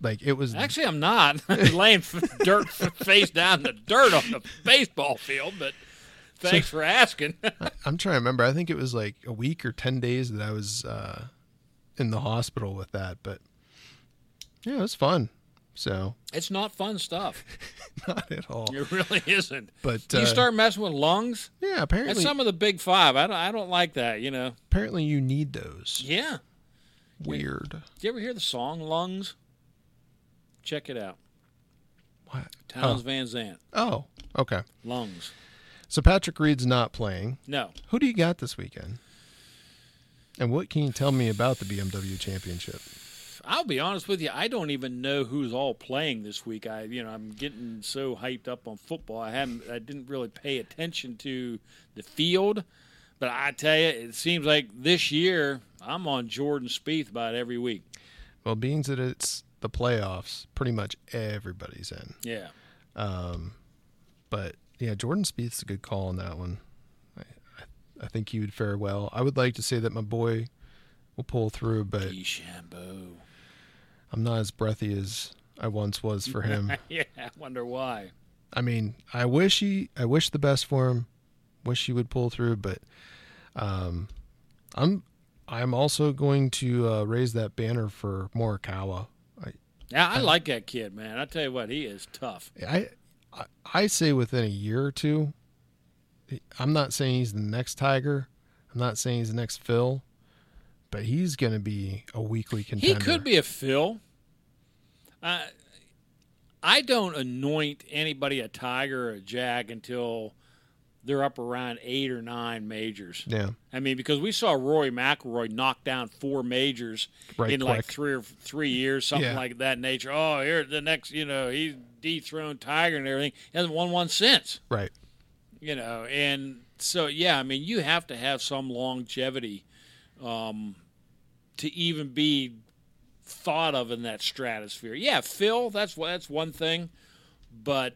Like it was Actually, I'm not <laughs> laying dirt face down in the dirt on the baseball field, but thanks for asking. <laughs> I'm trying to remember. I think it was like a week or 10 days that I was uh, in the hospital with that. But yeah, it was fun. So it's not fun stuff. <laughs> not at all. It really isn't. But you uh, start messing with lungs. yeah, That's apparently some of the big five. I don't. I don't like that. You know. apparently you need those. Yeah. Weird. Did you ever hear the song "Lungs"? Check it out. What? Townes Van Zandt. Oh, okay. Lungs. So Patrick Reed's not playing. No. Who do you got this weekend? And what can you tell me about the BMW Championship? I'll be honest with you. I don't even know who's all playing this week. I, you know, I'm getting so hyped up on football. I haven't. I didn't really pay attention to the field. But I tell you, it seems like this year I'm on Jordan Spieth about every week. Well, being that it's the playoffs, pretty much everybody's in. Yeah. Um, but yeah, Jordan Spieth's a good call on that one. I, I, I think he would fare well. I would like to say that my boy will pull through, but DeChambeau. I'm not as breathy as I once was for him. <laughs> yeah. I wonder why. I mean, I wish he, I wish the best for him. Wish he would pull through, but um, I'm, I'm also going to uh, raise that banner for Morikawa. I, Yeah, I like that kid, man. I tell you what, he is tough. I, I, I say within a year or two. I'm not saying he's the next Tiger. I'm not saying he's the next Phil, but he's going to be a weekly contender. He could be a Phil. Uh, I don't anoint anybody a Tiger or a Jack until they're up around eight or nine majors. Yeah, I mean, because we saw Rory McIlroy knock down four majors Right in like three or three years, something Yeah. like that nature. Oh, here the next, you know, he dethroned Tiger and everything. He hasn't won one since right. you know and so yeah i mean you have to have some longevity um, to even be thought of in that stratosphere yeah phil that's that's one thing but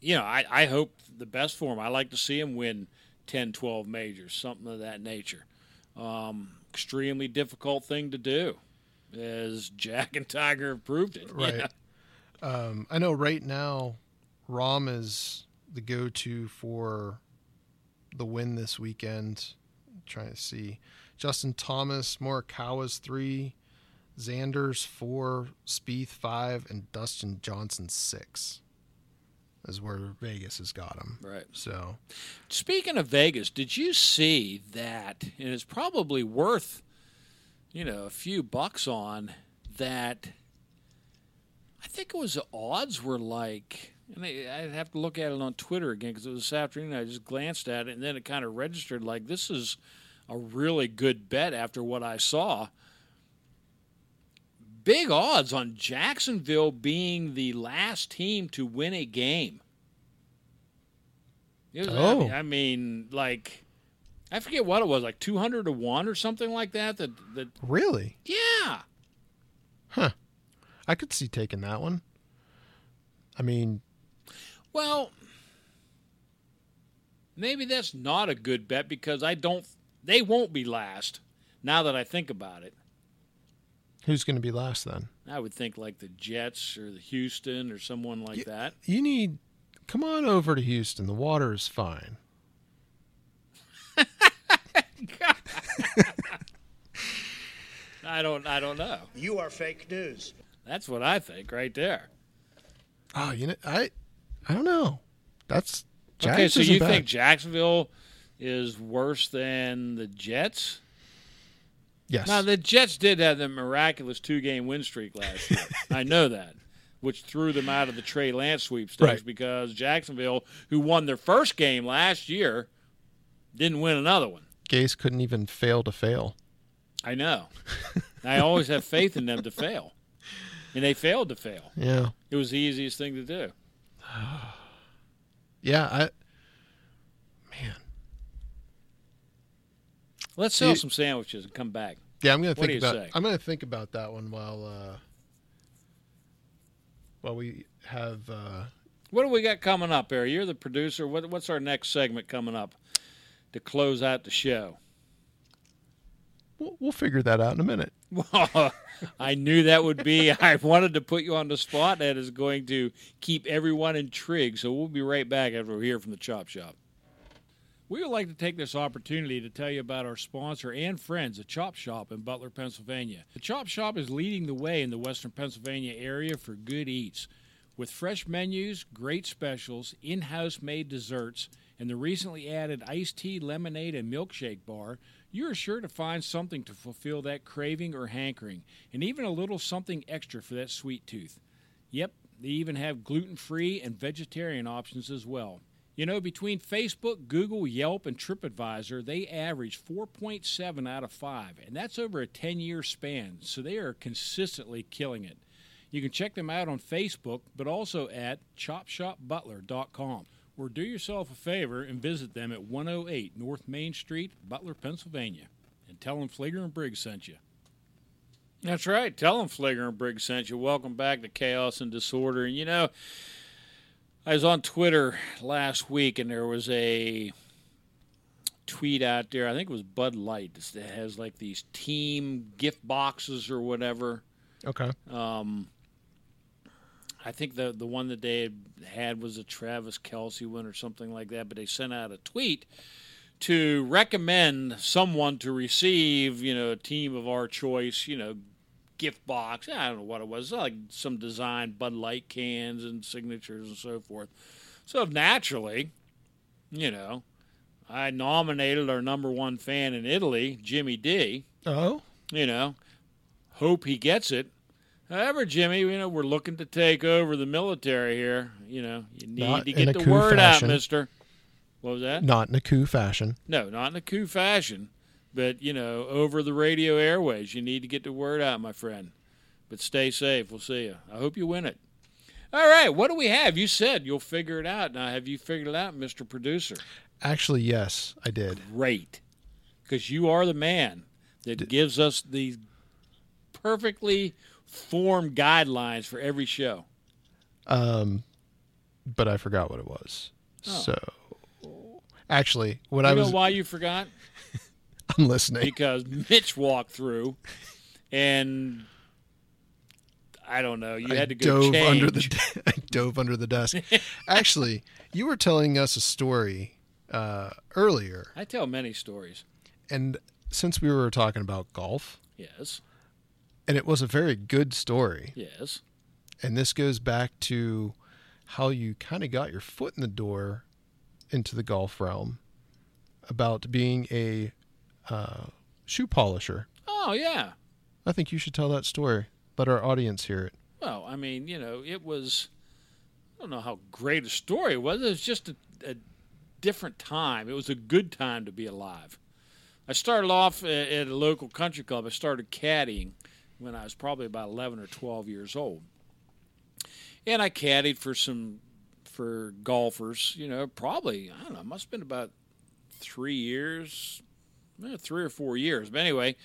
you know I, I hope the best for him i like to see him win 10 12 majors something of that nature um, extremely difficult thing to do as jack and tiger have proved it Right. Yeah. Um, I know right now, Rahm is the go-to for the win this weekend. Trying to see, Justin Thomas, Morikawa's three, Xander's four, Spieth five, and Dustin Johnson six. Is where Vegas has got him. right So Speaking of Vegas, did you see that? And it's probably worth, you know, a few bucks on that. I think it was the odds were like, and I, I'd have to look at it on Twitter again because it was this afternoon. I just glanced at it and then it kind of registered like this is a really good bet after what I saw. Big odds on Jacksonville being the last team to win a game. Was, I Oh. mean- I mean, like, I forget what it was, like two hundred to one or something like that. That that really, yeah, Huh. I could see taking that one. I mean, Well, maybe that's not a good bet because I don't. They won't be last. Now that I think about it, who's going to be last then? I would think like the Jets or the Houston or someone like that. You need come on over to Houston. The water is fine. <laughs> I don't. I don't know. You are fake news. That's what I think right there. Oh, you know, I, I don't know. That's Okay, so isn't you bad. think Jacksonville is worse than the Jets? Yes. Now the Jets did have the miraculous two-game win streak last year. <laughs> I know that, which threw them out of the Trey Lance sweepstakes Right. because Jacksonville, who won their first game last year, didn't win another one. Gase couldn't even fail to fail. I know. I always have faith in them to fail, and they failed to fail. Yeah. It was the easiest thing to do. <sighs> Yeah. I. Man. Let's sell You- some sandwiches and come back. Yeah, I'm gonna What think do you about. say? I'm gonna think about that one while. uh While we have. uh What do we got coming up, Barry? You're the producer. What, what's our next segment coming up to close out the show? We'll, we'll figure that out in a minute. Well, <laughs> I knew that would be. <laughs> I wanted to put you on the spot. That is going to keep everyone intrigued. So we'll be right back after we hear from the Chop Shop. We would like to take this opportunity to tell you about our sponsor and friends, the Chop Shop in Butler, Pennsylvania. The Chop Shop is leading the way in the western Pennsylvania area for good eats. With fresh menus, great specials, in house made desserts, and the recently added iced tea, lemonade, and milkshake bar, you're sure to find something to fulfill that craving or hankering, and even a little something extra for that sweet tooth. Yep, they even have gluten free and vegetarian options as well. You know, between Facebook, Google, Yelp, and TripAdvisor, they average 4.7 out of 5, and that's over a 10 year span, so they are consistently killing it. You can check them out on Facebook, but also at chopshopbutler.com. Or do yourself a favor and visit them at 108 North Main Street, Butler, Pennsylvania. And tell them Fligger and Briggs sent you. That's right. Tell them Fligger and Briggs sent you. Welcome back to Chaos and Disorder. And you know, I was on Twitter last week and there was a tweet out there. I think it was Bud Light that has like these team gift boxes or whatever. Okay. Um, I think the the one that they had was a Travis Kelce one or something like that. But they sent out a tweet to recommend someone to receive, you know, a team of our choice, you know, gift box. I don't know what it was, like some design Bud Light cans and signatures and so forth. So naturally, you know, I nominated our number one fan in Italy, Jimmy D Oh. you know, hope he gets it. However, Jimmy, you know, we're looking to take over the military here. You know, you need Not to get the word fashion. out, mister. What was that? Not in a coup fashion. No, not in a coup fashion, but, you know, over the radio airways. You need to get the word out, my friend. But stay safe. We'll see you. I hope you win it. All right, what do we have? You said you'll figure it out. Now, have you figured it out, Mr. Producer? Actually, yes, I did. great because you are the man that gives us these perfectly formed guidelines for every show. Um, but I forgot what it was. Oh. So, actually, what You I know was, why you forgot? <laughs> I'm listening. Because Mitch walked through, and I don't know. You I had to go dove change. under the <laughs> I dove under the desk. <laughs> Actually, you were telling us a story uh, earlier, I tell many stories. and since we were talking about golf, Yes, and it was a very good story, yes. and this goes back to how you kind of got your foot in the door into the golf realm about being a uh, shoe polisher. Oh yeah. I think you should tell that story. Let our audience hear it. Well, I mean, you know, it was. I don't know how great a story it was. It was just a, a different time. It was a good time to be alive. I started off at, at a local country club. I started caddying when I was probably about 11 or 12 years old. And I caddied for some for golfers, you know, probably, I don't know, must have been about 3 years, eh, 3 or 4 years. But anyway,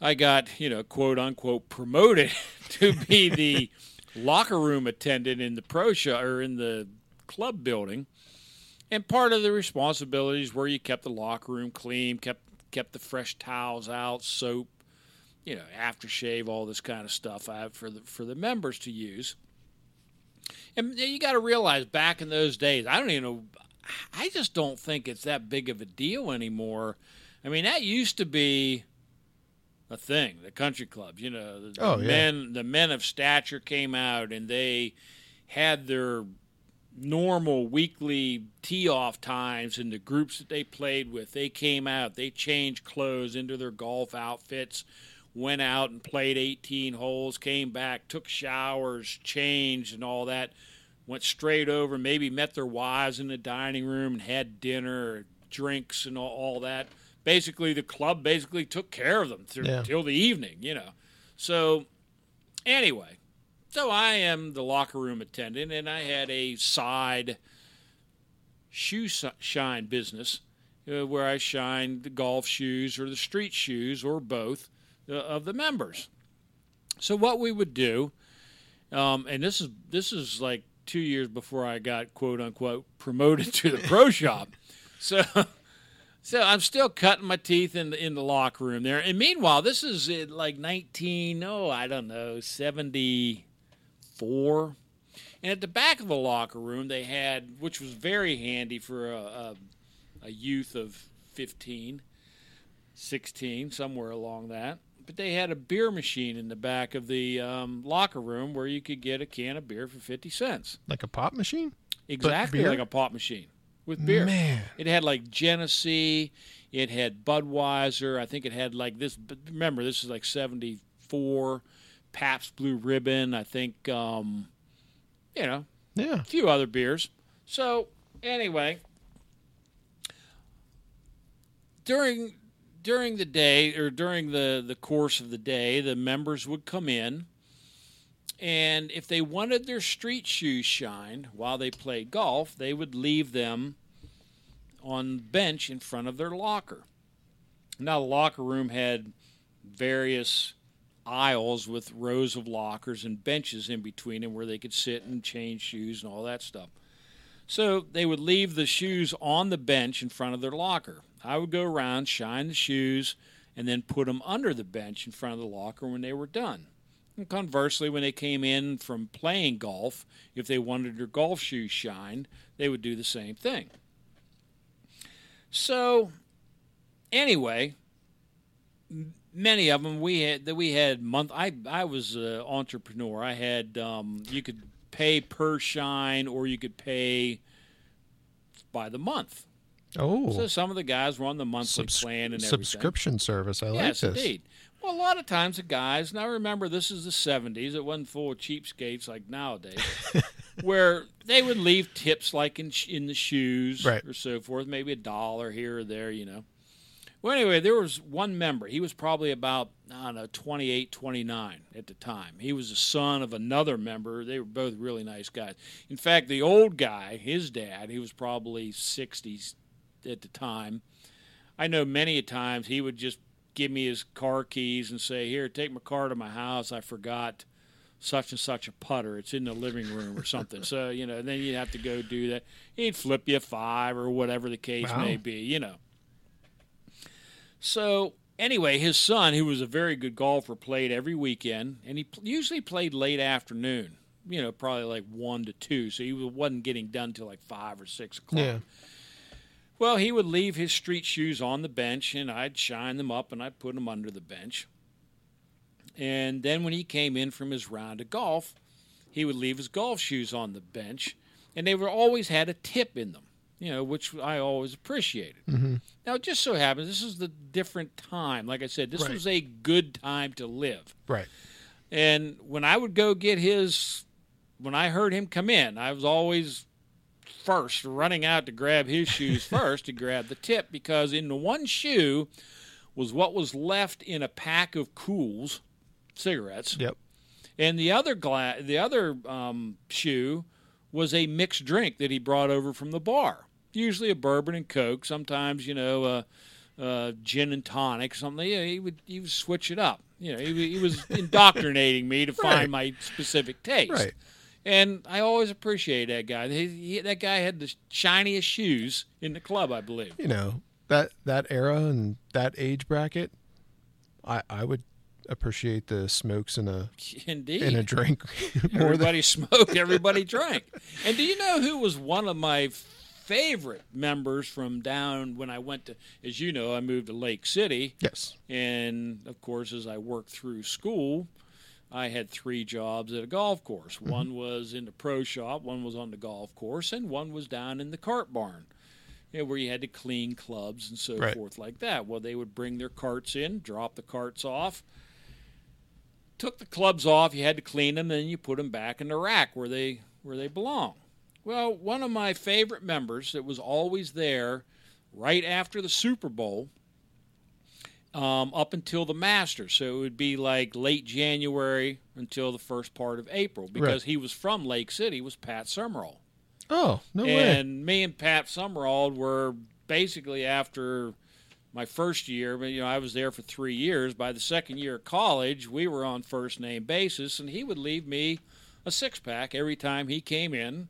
I got, you know, quote unquote promoted <laughs> to be the <laughs> locker room attendant in the pro show or in the club building. And part of the responsibilities were you kept the locker room clean, kept kept the fresh towels out, soap, you know, aftershave, all this kind of stuff out for the for the members to use. And you got to realize back in those days, I don't even know I just don't think it's that big of a deal anymore. I mean, that used to be a thing. The country clubs, you know, the, the Oh, yeah. men, the men of stature came out and they had their normal weekly tee off times and the groups that they played with, they came out, they changed clothes into their golf outfits, went out and played 18 holes, came back, took showers, changed, and all that. Went straight over, maybe met their wives in the dining room and had dinner, drinks, and all, all that. Basically, the club basically took care of them through, Yeah. till the evening, you know. So, anyway, so I am the locker room attendant, and I had a side shoe shine business uh, where I shined the golf shoes or the street shoes or both uh, of the members. So what we would do, um, and this is this is like two years before I got quote unquote promoted to the pro <laughs> shop. So. So I'm still cutting my teeth in the in the locker room there, and meanwhile, this is like 19, oh, I don't know, 74. And at the back of the locker room, they had, which was very handy for a, a, a youth of 15, 16, somewhere along that. But they had a beer machine in the back of the um, locker room where you could get a can of beer for 50 cents. Like a pop machine? Exactly like a pop machine with beer. Man. It had like Genesee, it had Budweiser. I think it had like this. But remember, this is like '74. Pabst Blue Ribbon. I think, um, you know, Yeah. a few other beers. So anyway, during during the day or during the the course of the day, the members would come in, and if they wanted their street shoes shined while they played golf, they would leave them on the bench in front of their locker. Now the locker room had various aisles with rows of lockers and benches in between them where they could sit and change shoes and all that stuff. So they would leave the shoes on the bench in front of their locker. I would go around, shine the shoes, and then put them under the bench in front of the locker when they were done. And conversely, when they came in from playing golf, if they wanted their golf shoes shined, they would do the same thing. So, anyway, many of them we had that we had month. I I was an entrepreneur. I had um, you could pay per shine or you could pay by the month. Oh. So some of the guys were on the monthly Subs- plan and everything. subscription service. I like yes, this. indeed. Well, a lot of times the guys, Now remember this is the 70s, it wasn't full of cheapskates like nowadays, <laughs> where they would leave tips like in, in the shoes Right. or so forth, maybe a dollar here or there, you know. Well, anyway, there was one member. He was probably about, I don't know, 28, 29 at the time. He was the son of another member. They were both really nice guys. In fact, the old guy, his dad, he was probably 60s at the time. I know many a times he would just give me his car keys and say, "Here, take my car to my house. I forgot such and such a putter. It's in the living room or something." so you know, then you'd have to go do that. He'd flip you a five or whatever the case Wow. may be. You know. So anyway, his son, who was a very good golfer, played every weekend, and he usually played late afternoon. You know, probably like one to two. So he wasn't getting done till like five or six o'clock. Yeah. Well, he would leave his street shoes on the bench, and I'd shine them up and I'd put them under the bench. And then when he came in from his round of golf, he would leave his golf shoes on the bench, and they were always had a tip in them, you know, which I always appreciated. Mm-hmm. Now, it just so happens this is the different time. Like I said, this Right. was a good time to live. Right. And when I would go get his, when I heard him come in, I was always first running out to grab his shoes <laughs> first to grab the tip because in the one shoe was what was left in a pack of Kools cigarettes, Yep. and the other gla- the other um, shoe was a mixed drink that he brought over from the bar. Usually a bourbon and coke, sometimes you know uh, uh, gin and tonic, something. Know, he would he would switch it up. You know, he, he was <laughs> indoctrinating me to Right. find my specific taste. Right. And I always appreciate that guy. He, he, that guy had the shiniest shoes in the club, I believe. You know that that era and that age bracket, I I would appreciate the smokes in a <laughs> Indeed. in a drink <laughs> more than Everybody smoked, everybody drank. And do you know who was one of my favorite members from down when I went to, as you know, I moved to Lake City. yes. And of course, as I worked through school, I had three jobs at a golf course. Mm-hmm. One was in the pro shop, one was on the golf course, and one was down in the cart barn, you know, where you had to clean clubs and so Right. forth like that. Well, they would bring their carts in, drop the carts off, took the clubs off. You had to clean them, and then you put them back in the rack where they where they belong. Well, one of my favorite members that was always there right after the Super Bowl um, up until the Masters. So it would be like late January until the first part of April because he was from Lake City, was Pat Summerall. Oh, no way. and me and Pat Summerall were basically after my first year, but, you know, I was there for three years. By the second year of college, we were on first name basis, and he would leave me a six pack every time he came in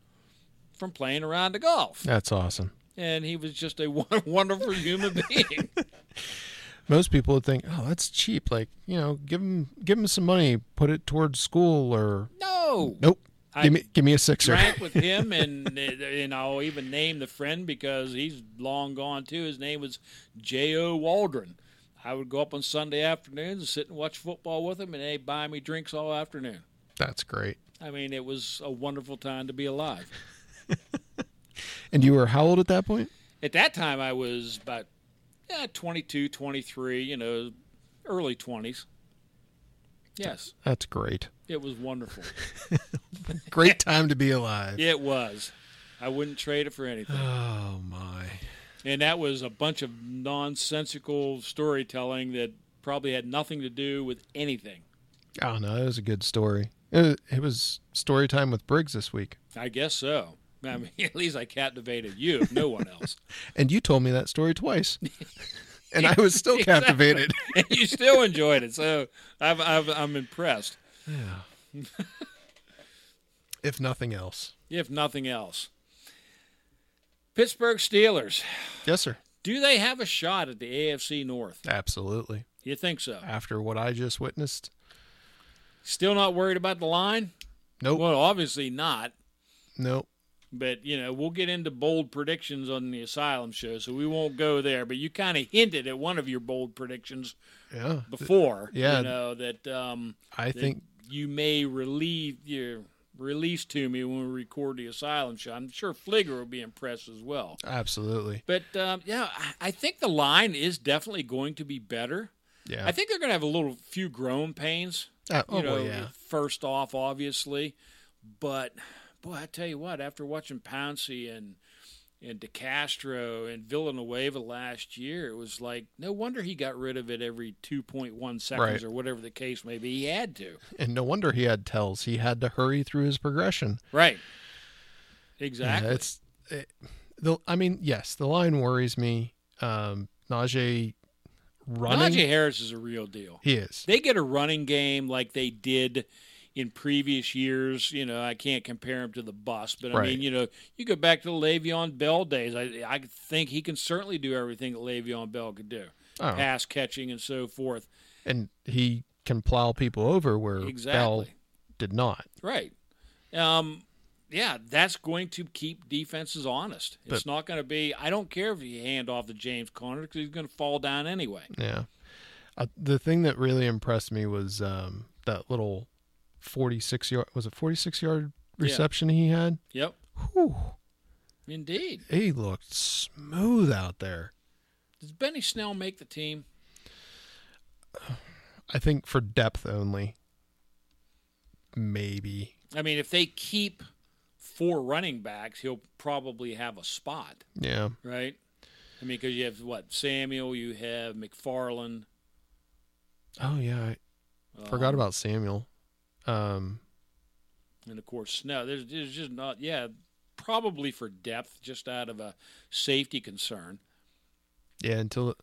from playing around the golf. That's awesome. And he was just a <laughs> wonderful human being. <laughs> Most people would think, "Oh, that's cheap. Like, you know, give him give him some money, put it towards school or No. nope. I give me give me a sixer." drank with <laughs> him, and and I'll even name the friend because he's long gone too. His name was J. O. Waldron. I would go up on Sunday afternoons and sit and watch football with him, and they'd buy me drinks all afternoon. That's great. I mean, it was a wonderful time to be alive. <laughs> And you were how old at that point? At that time, I was about yeah, 22, 23, you know, early 20s. Yes, That's great. it was wonderful. <laughs> Great <laughs> time to be alive. It was. I wouldn't trade it for anything. Oh my. And that was a bunch of nonsensical storytelling that probably had nothing to do with anything. Oh no, it was a good story. It, it was story time with Briggs this week, I guess so. I mean, <laughs> at least I captivated you, if no one else. <laughs> and you told me that story twice, <laughs> and I was still Exactly. captivated. and you still enjoyed it, so I'm, I'm, I'm impressed, Yeah. If nothing else. if nothing else. Pittsburgh Steelers, Yes, sir. do they have a shot at the AFC North? Absolutely. You think so? After what I just witnessed, Still not worried about the line? nope, Well, obviously not. nope. But you know, we'll get into bold predictions on the Asylum show, so we won't go there. But you kind of hinted at one of your bold predictions Yeah, before. Yeah. you know that um, I that think you may relieve your release to me when we record the Asylum show. I'm sure Fligger will be impressed as well. absolutely. But um, yeah, I- think the line is definitely going to be better. Yeah. I think they're going to have a little few growing pains Uh, oh you know, well, yeah. first off, obviously. But boy, I tell you what, after watching Pouncey and and DeCastro and Villanueva last year, it was like no wonder he got rid of it every two point one seconds Right. or whatever the case may be. He had to. And no wonder he had tells. He had to hurry through his progression. Right. Yeah, Exactly. it's it, the. I mean, yes, the line worries me. Um, Najee running. Najee Harris is a real deal. He is. They get a running game like they did in previous years. You know, I can't compare him to the bus, but I Right. mean, you know, you go back to the Le'Veon Bell days. I I think he can certainly do everything that Le'Veon Bell could do, Oh, pass catching and so forth. and he can plow people over where Bell did not. Right. Um, yeah, that's going to keep defenses honest. It's But- not going to be. I don't care if you hand off to James Conner because he's going to fall down anyway. Yeah. Uh, the thing that really impressed me was um, that little 46 yard was it 46 yard reception he had. Yep. Whew, Indeed. he looked smooth out there. Does Benny Snell make the team? <sighs> I think for depth only. Maybe. I mean, if they keep four running backs, he'll probably have a spot, Yeah. right? I mean, because you have what Samuel, you have McFarland. Oh yeah, I forgot um, about Samuel. Um, and of course Snell. There's, there's just not, yeah, probably for depth, just out of a safety concern. yeah, until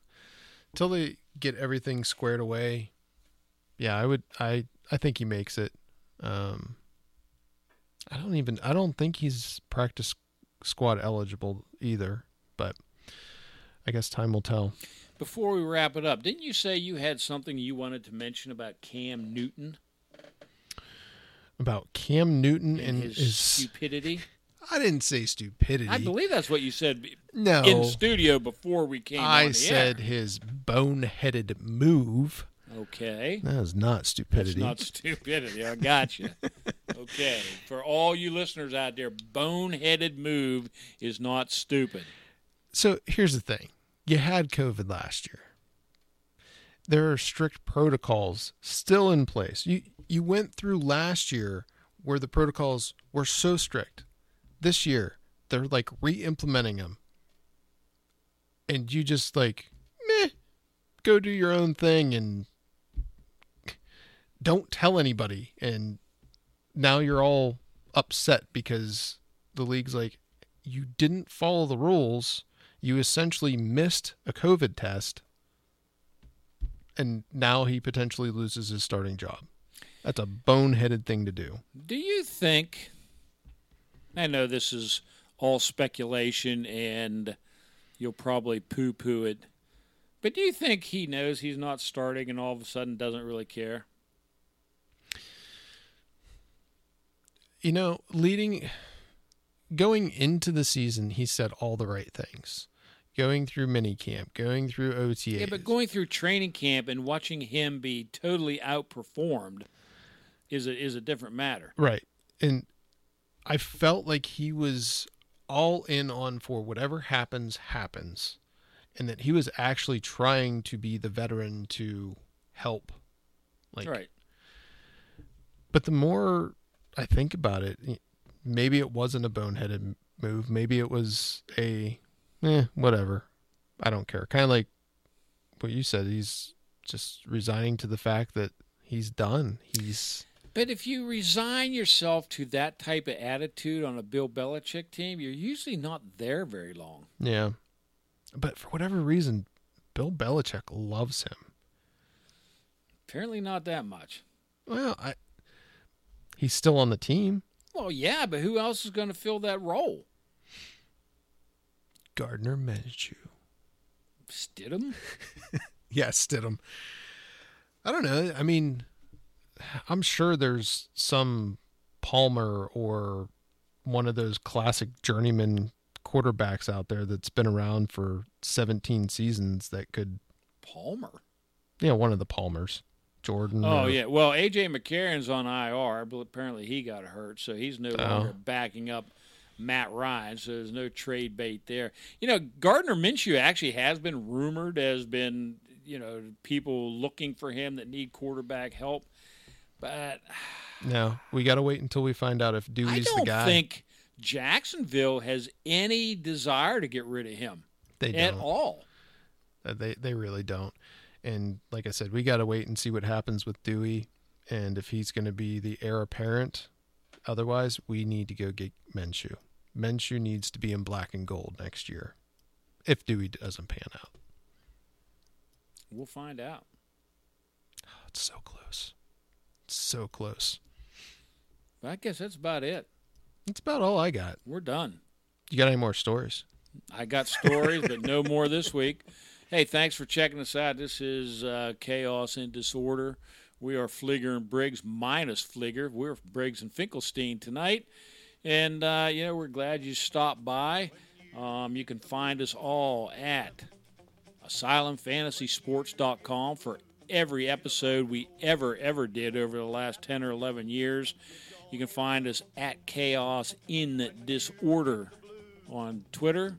until they get everything squared away. Yeah, I would. I I think he makes it. Um, I don't even. I don't think he's practice squad eligible either. But I guess time will tell. Before we wrap it up, didn't you say you had something you wanted to mention about Cam Newton About Cam Newton and and his, his. stupidity? I didn't say stupidity. I believe that's what you said no. in studio before we came. I said air. his boneheaded move. Okay. That is not stupidity. not stupidity. I got you. That is stupidity. not stupidity. I got you. Okay. For all you listeners out there, boneheaded move is not stupid. So here's the thing you had COVID last year. There are strict protocols still in place. You you went through last year where the protocols were so strict. This year they're like re-implementing them. And you just like meh go do your own thing and don't tell anybody and now you're all upset because the league's like you didn't follow the rules you essentially missed a COVID test, and now he potentially loses his starting job. That's a boneheaded thing to do. Do you think? I know this is all speculation and you'll probably poo poo it, but do you think he knows he's not starting and all of a sudden doesn't really care? You know, leading, going into the season, he said all the right things. Going through minicamp, going through OTA. Yeah, but going through training camp and watching him be totally outperformed is a, is a different matter. Right. And I felt like he was all in on for whatever happens, happens. And that he was actually trying to be the veteran to help. Like, right. But the more I think about it, maybe it wasn't a boneheaded move. Maybe it was a, eh, whatever. I don't care. Kind of like what you said. He's just resigning to the fact that he's done. He's But if you resign yourself to that type of attitude on a Bill Belichick team, you're usually not there very long. yeah. But for whatever reason, Bill Belichick loves him. Apparently, not that much. Well, I he's still on the team. Well, yeah, but who else is going to fill that role? Gardner Minshew. Stidham? <laughs> Yes, Stidham. I don't know. I mean, I'm sure there's some Palmer or one of those classic journeyman quarterbacks out there that's been around for 17 seasons that could, Palmer. yeah, one of the Palmers, Jordan. Oh or- yeah. Well, AJ McCarron's on IR, but apparently he got hurt, so he's no oh. longer Oh. backing up Matt Ryan. So there's no trade bait there. You know, Gardner Minshew actually has been rumored as been you know people looking for him that need quarterback help, but No, we got to wait until we find out if Dewey's the guy. I don't think Jacksonville has any desire to get rid of him they don't. at all. Uh, They they really don't. And like I said, we got to wait and see what happens with Dewey and if he's going to be the heir apparent. Otherwise, we need to go get Minshew. Minshew needs to be in black and gold next year if Dewey doesn't pan out. We'll find out. Oh, it's so close. So close. I guess that's about it. That's about all I got. We're done. You got any more stories? I got stories, but no more this week. Hey, thanks for checking us out. This is uh, Chaos and Disorder. We are Fligger and Briggs minus Fligger. We're Briggs and Finkelstein tonight. And, uh, you know, we're glad you stopped by. Um, you can find us all at asylumfantasysports.com for every episode we ever, ever did over the last 10 or 11 years. You can find us at Chaos in Disorder on Twitter,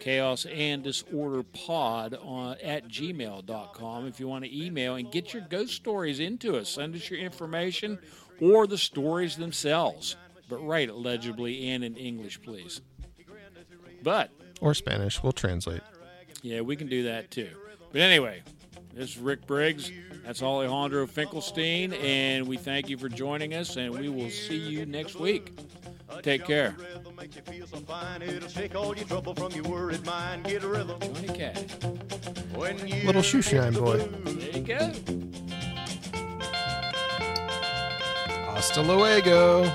Chaos and Disorder Pod on at gmail.com. If you want to email and get your ghost stories into us, send us your information or the stories themselves. But write it legibly and in English, please. But Or Spanish? We'll translate. yeah, we can do that too. But anyway, this is Rick Briggs. That's Alejandro Finkelstein, and we thank you for joining us, and we will see you next week. Take care. Rhythm makes you feel so fine. It'll take all your trouble from your worried mind. Get a rhythm Johnny Cash. when you Little shoe shine boy. There you go. Hasta luego.